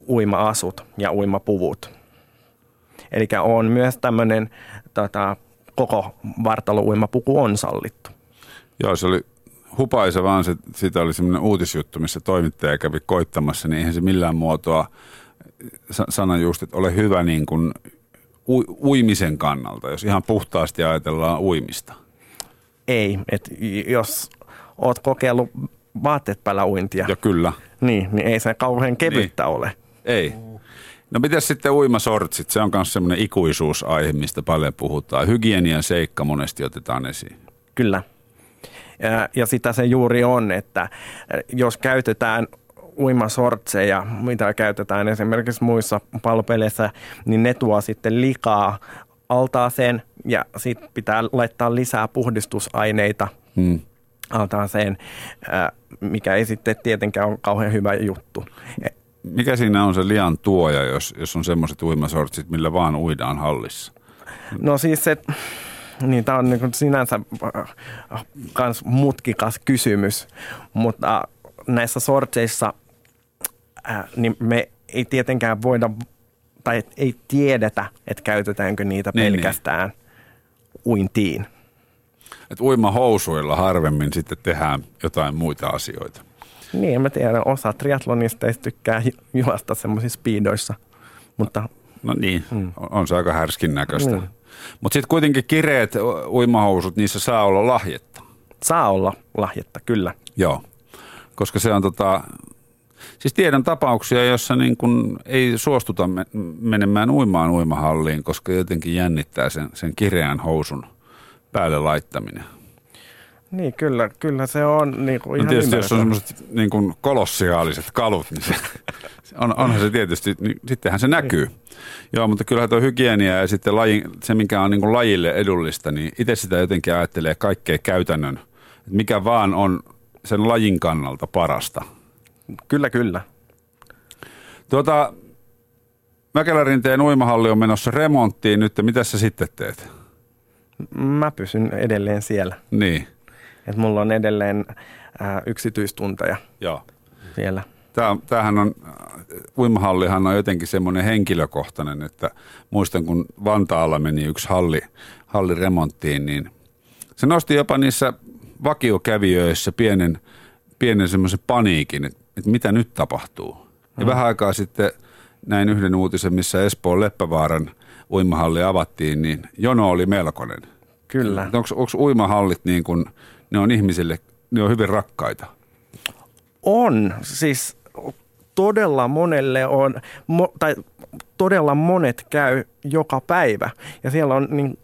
uima-asut ja uimapuvut. Eli on myös tämmöinen tota, koko vartalo-uimapuku on sallittu. Joo, se oli hupaisa vaan, se, siitä oli semmoinen uutisjuttu, missä toimittaja kävi koittamassa, niin eihän se millään muotoa sa- sana just, että ole hyvä niin kuin u, uimisen kannalta, jos ihan puhtaasti ajatellaan uimista. Ei, että jos oot kokeillut vaatteet päällä uintia, Ja kyllä, niin, niin ei se kauhean kevyttä niin. ole. ei. No mitäs sitten uimasortsit? Se on myös semmoinen ikuisuusaihe, mistä paljon puhutaan. Hygienian seikka monesti otetaan esiin. Kyllä. Ja, ja sitä se juuri on, että jos käytetään uimasortseja, mitä käytetään esimerkiksi muissa pallopeleissä, niin ne tuo sitten likaa altaaseen ja sitten pitää laittaa lisää puhdistusaineita Hmm. altaaseen, mikä ei sitten tietenkään ole kauhean hyvä juttu. E- Mikä siinä on se lian tuoja, jos, jos on semmoiset uimasortsit, millä vaan uidaan hallissa? No siis se, niin tämä on niin sinänsä äh, kans mutkikas kysymys, mutta näissä sortseissa äh, niin me ei tietenkään voida tai ei tiedetä, että käytetäänkö niitä Niin, pelkästään uintiin. Et uimahousuilla harvemmin sitten tehdään jotain muita asioita. Niin, en mä tiedä, osa triatlonisteista tykkää ju- juosta semmoisissa speedoissa, mutta No niin, mm. on se aika härskin näköistä. Mm. Mutta sitten kuitenkin kireet uimahousut, niissä saa olla lahjetta. saa olla lahjetta, kyllä. Joo, koska se on tota, siis tiedän tapauksia, jossa niin kun ei suostuta me- menemään uimaan uimahalliin, koska jotenkin jännittää sen, sen kireän housun päälle laittaminen. Niin, kyllä, kyllä se on niin kuin No ihan tietysti jos on semmoiset niin kuin kolossiaaliset kalut, niin se, on, onhan se tietysti, niin sittenhän se näkyy. Joo, mutta kyllähän tuo hygienia ja sitten laji, se, mikä on niin kuin lajille edullista, niin itse sitä jotenkin ajattelee kaikkea käytännön, että mikä vaan on sen lajin kannalta parasta. Kyllä, kyllä. Tuota, Mäkelärinteen uimahalli on menossa remonttiin nyt, mitä sä sitten teet? Mä pysyn edelleen siellä. Niin, Et mulla on edelleen ää, yksityistunteja joo. siellä. Tämä, tämähän on, uimahallihan on jotenkin semmoinen henkilökohtainen, että muistan kun Vantaalla meni yksi halli, halli remonttiin, niin se nosti jopa niissä vakiokävijöissä pienen, pienen semmoisen paniikin, että, että mitä nyt tapahtuu. Ja vähän aikaa sitten näin yhden uutisen, missä Espoon Leppävaaran uimahalli avattiin, niin jono oli melkoinen. Kyllä. Onko uimahallit niin kuin, ne on ihmisille, ne on hyvin rakkaita? On. Siis todella monelle on, mo, tai todella monet käy joka päivä. Ja siellä on niin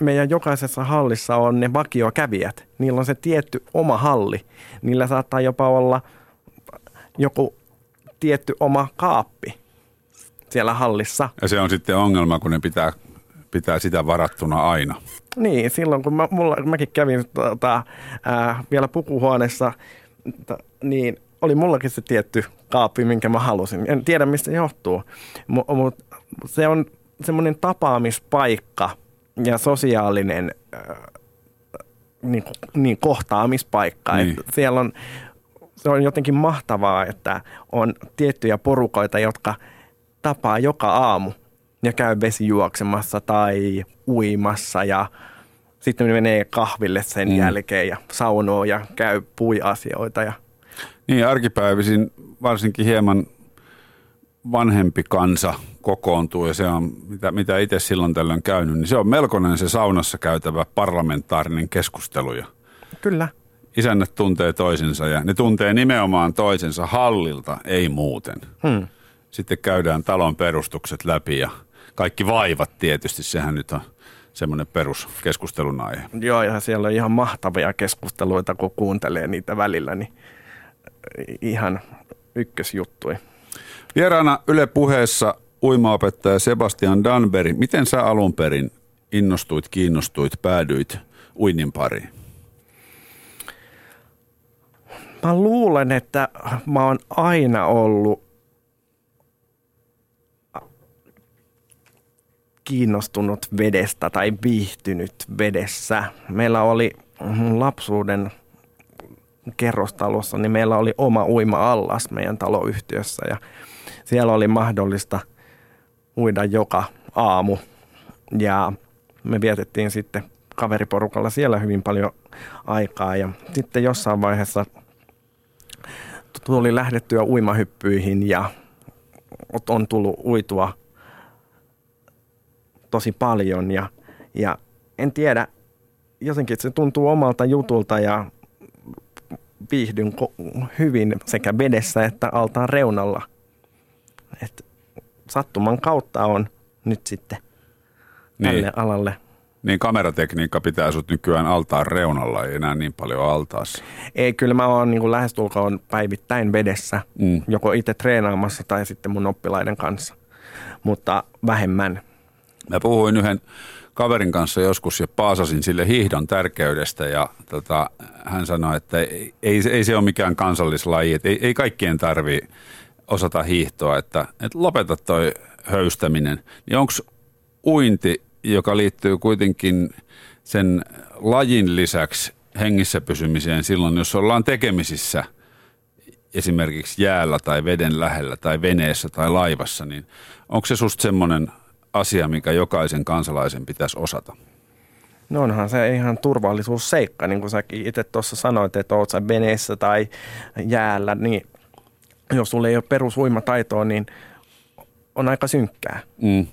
meidän jokaisessa hallissa on ne vakiokävijät. Niillä on se tietty oma halli. Niillä saattaa jopa olla joku tietty oma kaappi siellä hallissa. Ja se on sitten ongelma, kun ne pitää, pitää sitä varattuna aina. Niin, silloin kun mä, mulla, mäkin kävin tota, ää, vielä pukuhuoneessa, t, niin oli mullakin se tietty kaappi, minkä mä halusin. En tiedä, mistä se johtuu, mutta mut, se on semmoinen tapaamispaikka ja sosiaalinen äh, niin, niin, kohtaamispaikka. Niin. Et siellä on, se on jotenkin mahtavaa, että on tiettyjä porukoita, jotka tapaa joka aamu ja käy vesijuoksemassa tai uimassa ja sitten ne menee kahville sen mm. jälkeen ja saunoo ja käy puiasioita. Ja... Niin, arkipäivisin varsinkin hieman vanhempi kansa kokoontuu ja se on, mitä, mitä itse silloin tällöin käynyt, niin se on melkoinen se saunassa käytävä parlamentaarinen keskustelu. Ja Kyllä. Isännät tuntee toisensa ja ne tuntee nimenomaan toisensa hallilta, ei muuten. Hmm. Sitten käydään talon perustukset läpi ja kaikki vaivat tietysti, sehän nyt on semmoinen peruskeskustelun aihe. Joo, ja siellä on ihan mahtavia keskusteluita, kun kuuntelee niitä välillä, niin ihan ykkösjuttui. Vieraana Yle puheessa uimaopettaja Sebastian Danberg. Miten sä alun perin innostuit, kiinnostuit, päädyit uinnin pariin? Mä luulen, että mä oon aina ollut kiinnostunut vedestä tai viihtynyt vedessä. Meillä oli lapsuuden kerrostalossa, niin meillä oli oma uima-allas meidän taloyhtiössä ja siellä oli mahdollista uida joka aamu. Ja me vietettiin sitten kaveriporukalla siellä hyvin paljon aikaa ja sitten jossain vaiheessa tuli lähdettyä uimahyppyihin ja on tullut uitua tosi paljon ja, ja en tiedä, jotenkin se tuntuu omalta jutulta ja viihdyn hyvin sekä vedessä että altaan reunalla. Et sattuman kautta on nyt sitten tälle niin. alalle. Niin kameratekniikka pitää sut nykyään altaan reunalla, ei enää niin paljon altaassa. Ei, kyllä mä oon niin lähestulkoon päivittäin vedessä, mm. joko itse treenaamassa tai sitten mun oppilaiden kanssa, mutta vähemmän. Mä puhuin yhden kaverin kanssa joskus ja paasasin sille hiihdon tärkeydestä ja tota, hän sanoi, että ei, ei, ei se ole mikään kansallislaji, että ei, ei kaikkien tarvi osata hiihtoa, että, että lopeta toi höystäminen. Niin onko uinti, joka liittyy kuitenkin sen lajin lisäksi hengissä pysymiseen silloin, jos ollaan tekemisissä esimerkiksi jäällä tai veden lähellä tai veneessä tai laivassa, niin onko se susta semmoinen asia, mikä jokaisen kansalaisen pitäisi osata? No onhan se ihan turvallisuusseikka, niin kuin säkin itse tuossa sanoit, että oot sä veneessä tai jäällä, niin jos sulla ei ole perusuimataitoa, niin on aika synkkää. Mm.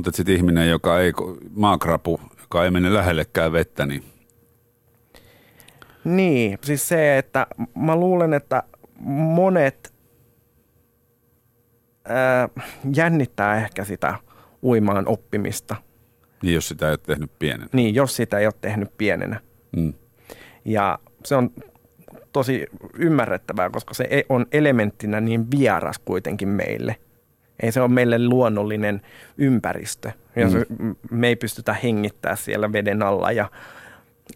Mutta sitten ihminen, joka ei, maakrapu, joka ei mene lähellekään vettä, niin... Niin, siis se, että mä luulen, että monet ää, jännittää ehkä sitä uimaan oppimista. Niin, jos sitä ei ole tehnyt pienenä. Niin, jos sitä ei ole tehnyt pienenä. Mm. Ja se on tosi ymmärrettävää, koska se on elementtinä niin vieras kuitenkin meille. Ei se ole meille luonnollinen ympäristö. Ja mm. me ei pystytä hengittämään siellä veden alla ja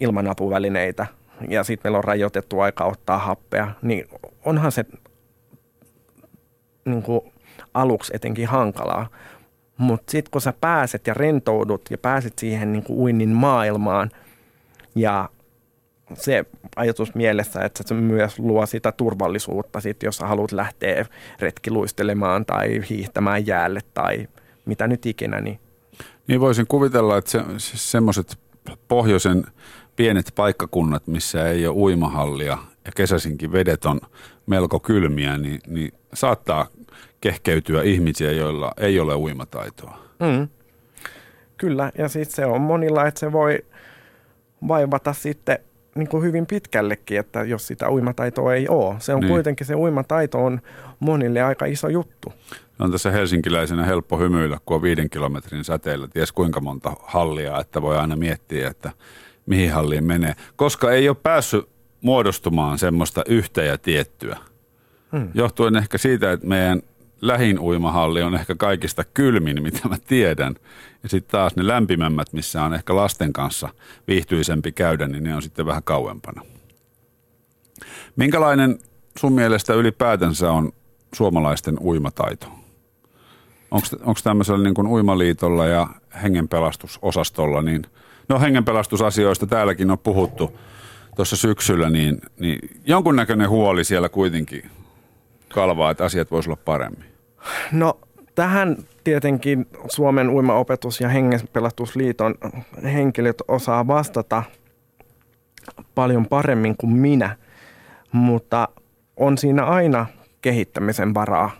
ilman apuvälineitä. Ja sitten meillä on rajoitettu aika ottaa happea. Niin onhan se niin kuin aluksi etenkin hankalaa. Mutta sitten kun sä pääset ja rentoudut ja pääset siihen niin kuin uinnin maailmaan ja se ajatus mielessä, että se myös luo sitä turvallisuutta, sit, jos haluat lähteä retkiluistelemaan tai hiihtämään jäälle tai mitä nyt ikinä. Niin, niin voisin kuvitella, että se, semmoiset pohjoisen pienet paikkakunnat, missä ei ole uimahallia ja kesäisinkin vedet on melko kylmiä, niin, niin saattaa kehkeytyä ihmisiä, joilla ei ole uimataitoa. Mm. Kyllä, ja sitten se on monilla, että se voi vaivata sitten niin kuin hyvin pitkällekin, että jos sitä uimataitoa ei ole. Se on Niin. kuitenkin, se uimataito on monille aika iso juttu. On tässä helsinkiläisenä helppo hymyillä, kun on viiden kilometrin säteellä. Ties kuinka monta hallia, että voi aina miettiä, että mihin halliin menee. Koska ei ole päässyt muodostumaan semmoista yhtä ja tiettyä. Hmm. Johtuen ehkä siitä, että meidän lähin uimahalli on ehkä kaikista kylmin, mitä mä tiedän. Ja sitten taas ne lämpimämmät, missä on ehkä lasten kanssa viihtyisempi käydä, niin ne on sitten vähän kauempana. Minkälainen sun mielestä ylipäätänsä on suomalaisten uimataito? Onko tämmöisellä niin kuin uimaliitolla ja hengenpelastusosastolla, niin no hengenpelastusasioista täälläkin on puhuttu tuossa syksyllä, niin, niin jonkunnäköinen huoli siellä kuitenkin kalvaa, että asiat voisi olla paremmin. No tähän tietenkin Suomen uimaopetus- ja hengenpelastusliiton henkilöt osaa vastata paljon paremmin kuin minä, mutta on siinä aina kehittämisen varaa.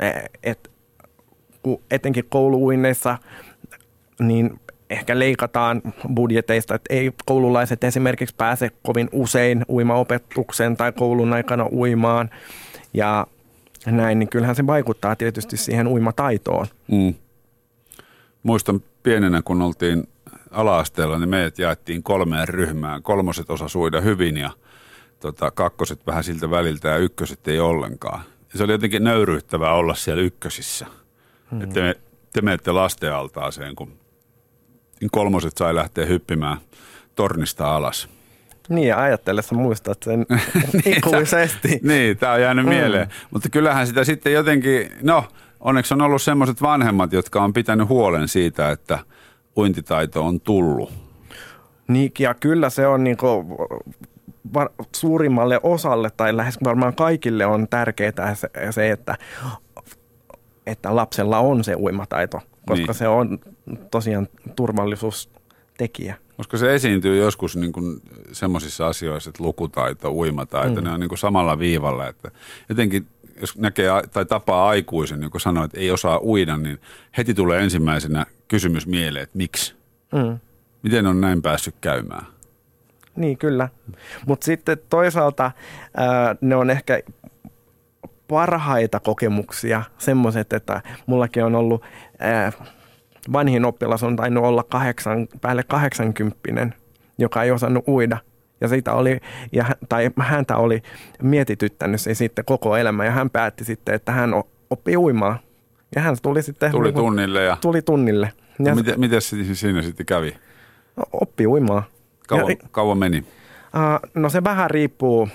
E- Et, etenkin kouluuinneissa, niin ehkä leikataan budjeteista, että ei koululaiset esimerkiksi pääse kovin usein uimaopetukseen tai koulun aikana uimaan. Ja näin, niin kyllähän se vaikuttaa tietysti siihen uimataitoon. Mm. Muistan pienenä, kun oltiin ala-asteella, niin meidät jaettiin kolmeen ryhmään. Kolmoset osa suida hyvin ja tota, kakkoset vähän siltä väliltä ja ykköset ei ollenkaan. Ja se oli jotenkin nöyryyttävää olla siellä ykkösissä. Mm. Että me, te menette lastenaltaaseen, kun kolmoset sai lähteä hyppimään tornista alas. Niin, ja ajatellessa muistat sen ikuisesti. Niin, tämä on jäänyt Mm. mieleen. Mutta kyllähän sitä sitten jotenkin, no onneksi on ollut semmoiset vanhemmat, jotka on pitänyt huolen siitä, että uintitaito on tullut. Niin, ja kyllä se on niinku var, suurimmalle osalle tai lähes varmaan kaikille on tärkeää se, että, että lapsella on se uimataito, koska Niin. niin. se on tosiaan turvallisuustekijä. Koska se esiintyy joskus niin kuin semmoisissa asioissa, että lukutaito, uimataito, mm. ne on niin kuin samalla viivalla. Että jotenkin jos näkee tai tapaa aikuisen, joka sanoo, että ei osaa uida, niin heti tulee ensimmäisenä kysymys mieleen, että miksi? Mm. Miten on näin päässyt käymään? Niin, kyllä. Mutta sitten toisaalta ää, ne on ehkä parhaita kokemuksia, semmoiset, että mullakin on ollut, ää, vanhin oppilas on tainnut olla kahdeksan, päälle 80, joka ei osannut uida. Ja siitä oli, ja, tai häntä oli mietityttänyt se sitten koko elämä ja hän päätti sitten, että hän o- oppii uimaan. Ja hän tuli sitten Tuli niinku- tunnille ja tuli tunnille. Ja miten, miten se siinä sitten kävi? no, oppi uimaan. Kauan, Ja- kauan meni? Uh, no se vähän riippuu, uh,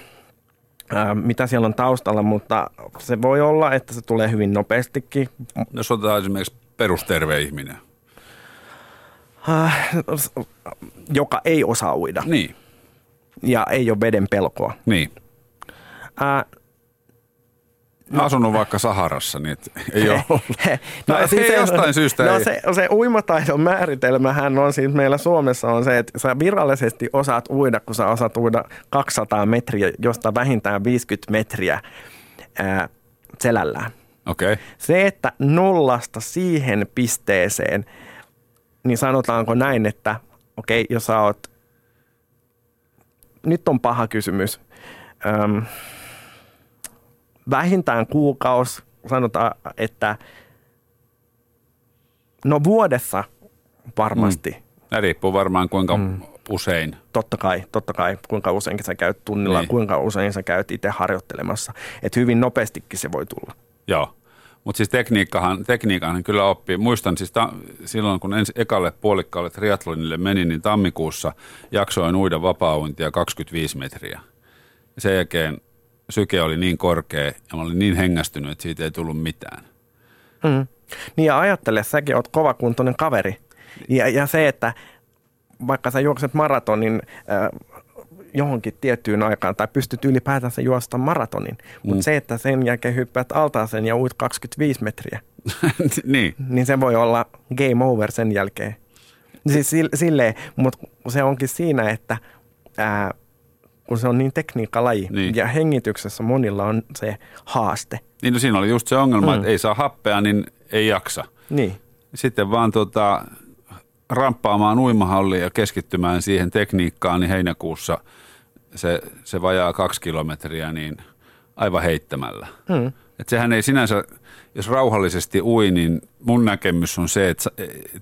mitä siellä on taustalla, mutta se voi olla, että se tulee hyvin nopeastikin. Jos otetaan esimerkiksi perusterve ihminen. Uh, joka ei osaa uida Niin, ja ei ole veden pelkoa. niin. Uh, No, asunut vaikka Saharassa, niin et ei ole ollut. No, ei se- jostain syystä no ei. Se, se uimataidon määritelmähän on siis meillä Suomessa on se, että sä virallisesti osaat uida, kun sä osaat uida 200 metriä, josta vähintään 50 metriä ää, selällään. Okay. Se, että nollasta siihen pisteeseen, niin sanotaanko näin, että okei, okay, jos sä oot, nyt on paha kysymys, Öm, vähintään kuukaus, sanotaan, että no vuodessa varmasti, mm. Riippuu varmaan kuinka mm. usein. totta kai, totta kai, kuinka usein sä käyt tunnilla, niin. kuinka usein sä käyt itse harjoittelemassa, että hyvin nopeastikin se voi tulla. Joo. Mutta siis tekniikkahan, tekniikkahan kyllä oppii. Muistan siis ta, silloin, kun ensi ekalle puolikkaalle triathlonille menin, niin tammikuussa jaksoin uida vapaa 25 metriä. Sen jälkeen syke oli niin korkea ja mä olin niin hengästynyt, että siitä ei tullut mitään. Mm. Niin ja ajattele, säkin oot kovakuntoinen kaveri. Ja, ja se, että vaikka sä juokset maratonin äh, johonkin tiettyyn aikaan tai pystyt ylipäätänsä juosta maratonin, mm. mutta se, että sen jälkeen hyppäät altaaseen ja uit 25 metriä, niin, niin se voi olla game over sen jälkeen. Siis sil- silleen, mutta se onkin siinä, että ää, kun se on niin tekniikkalaji. Niin. Ja hengityksessä monilla on se haaste. Niin no siinä oli just se ongelma, Mm. että ei saa happea, niin ei jaksa. Niin, Sitten vaan tota, ramppaamaan uimahalliin ja keskittymään siihen tekniikkaan, niin heinäkuussa se, se vajaa kaksi kilometriä, niin aivan heittämällä. mm. Et sehän ei sinänsä, jos rauhallisesti ui, niin mun näkemys on se, että,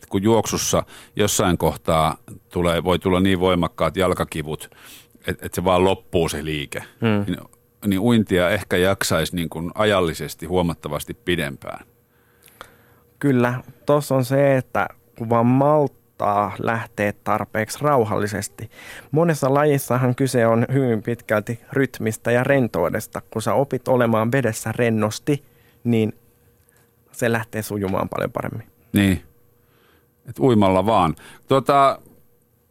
kun juoksussa jossain kohtaa tulee, voi tulla niin voimakkaat jalkakivut, että, että se vaan loppuu se liike, Mm. niin, niin uintia ehkä jaksaisi niin kuin ajallisesti huomattavasti pidempään. kyllä. Tuossa on se, että kun vaan malttaa lähteä tarpeeksi rauhallisesti. Monessa lajissahan kyse on hyvin pitkälti rytmistä ja rentoudesta. Kun sä opit olemaan vedessä rennosti, niin se lähtee sujumaan paljon paremmin. Niin, että uimalla vaan. Tota,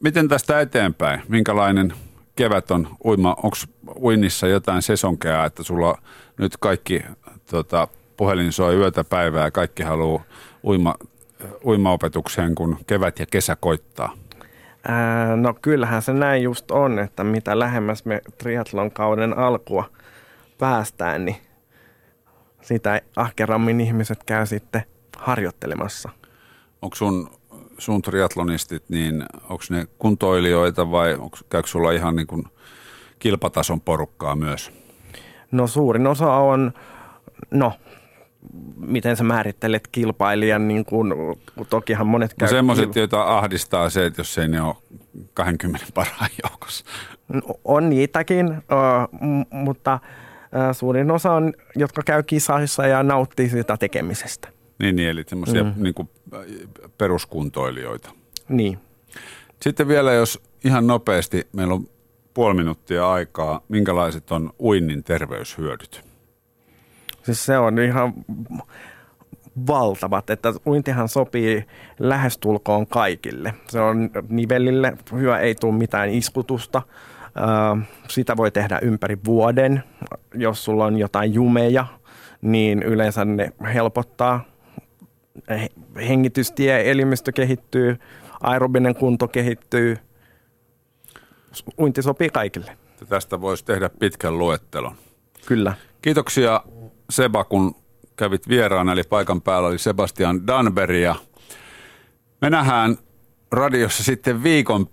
miten tästä eteenpäin? Minkälainen kevät on uima? Onko uinnissa jotain sesonkeaa, että sulla nyt kaikki tota, puhelin soi yötä päivää ja kaikki haluaa uima, uimaopetukseen, kun kevät ja kesä koittaa? Ää, no kyllähän se näin just on, että mitä lähemmäs me triathlon kauden alkua päästään, niin sitä ahkerammin ihmiset käy sitten harjoittelemassa. Onko sun, sun triatlonistit, niin onko ne kuntoilijoita vai onks, käykö sulla ihan niin kuin kilpatason porukkaa myös? No suurin osa on, no miten sä määrittelet kilpailijan, niin kun, kun tokihan monet No käy... semmoiset, joita ahdistaa se, että jos ei ne ole 20 parhaan joukossa. No, On niitäkin, mutta suurin osa on, jotka käy kisaissa ja nauttii sitä tekemisestä. Niin, niin eli semmoisia Mm. niin kuin peruskuntoilijoita. Niin. Sitten vielä, jos ihan nopeasti, meillä on puoli minuuttia aikaa, minkälaiset on uinnin terveyshyödyt? Siis se on ihan valtavat, että uintihan sopii lähestulkoon kaikille. Se on nivelille hyvä, ei tule mitään iskutusta. Sitä voi tehdä ympäri vuoden. Jos sulla on jotain jumeja, niin yleensä ne helpottaa. He- Hengitystie, elimistö kehittyy, aerobinen kunto kehittyy. Uinti sopii kaikille. Tästä voisi tehdä pitkän luettelon. Kyllä. Kiitoksia Seba, kun kävit vieraana, eli paikan päällä oli Sebastian Danberg ja me nähdään radiossa sitten viikon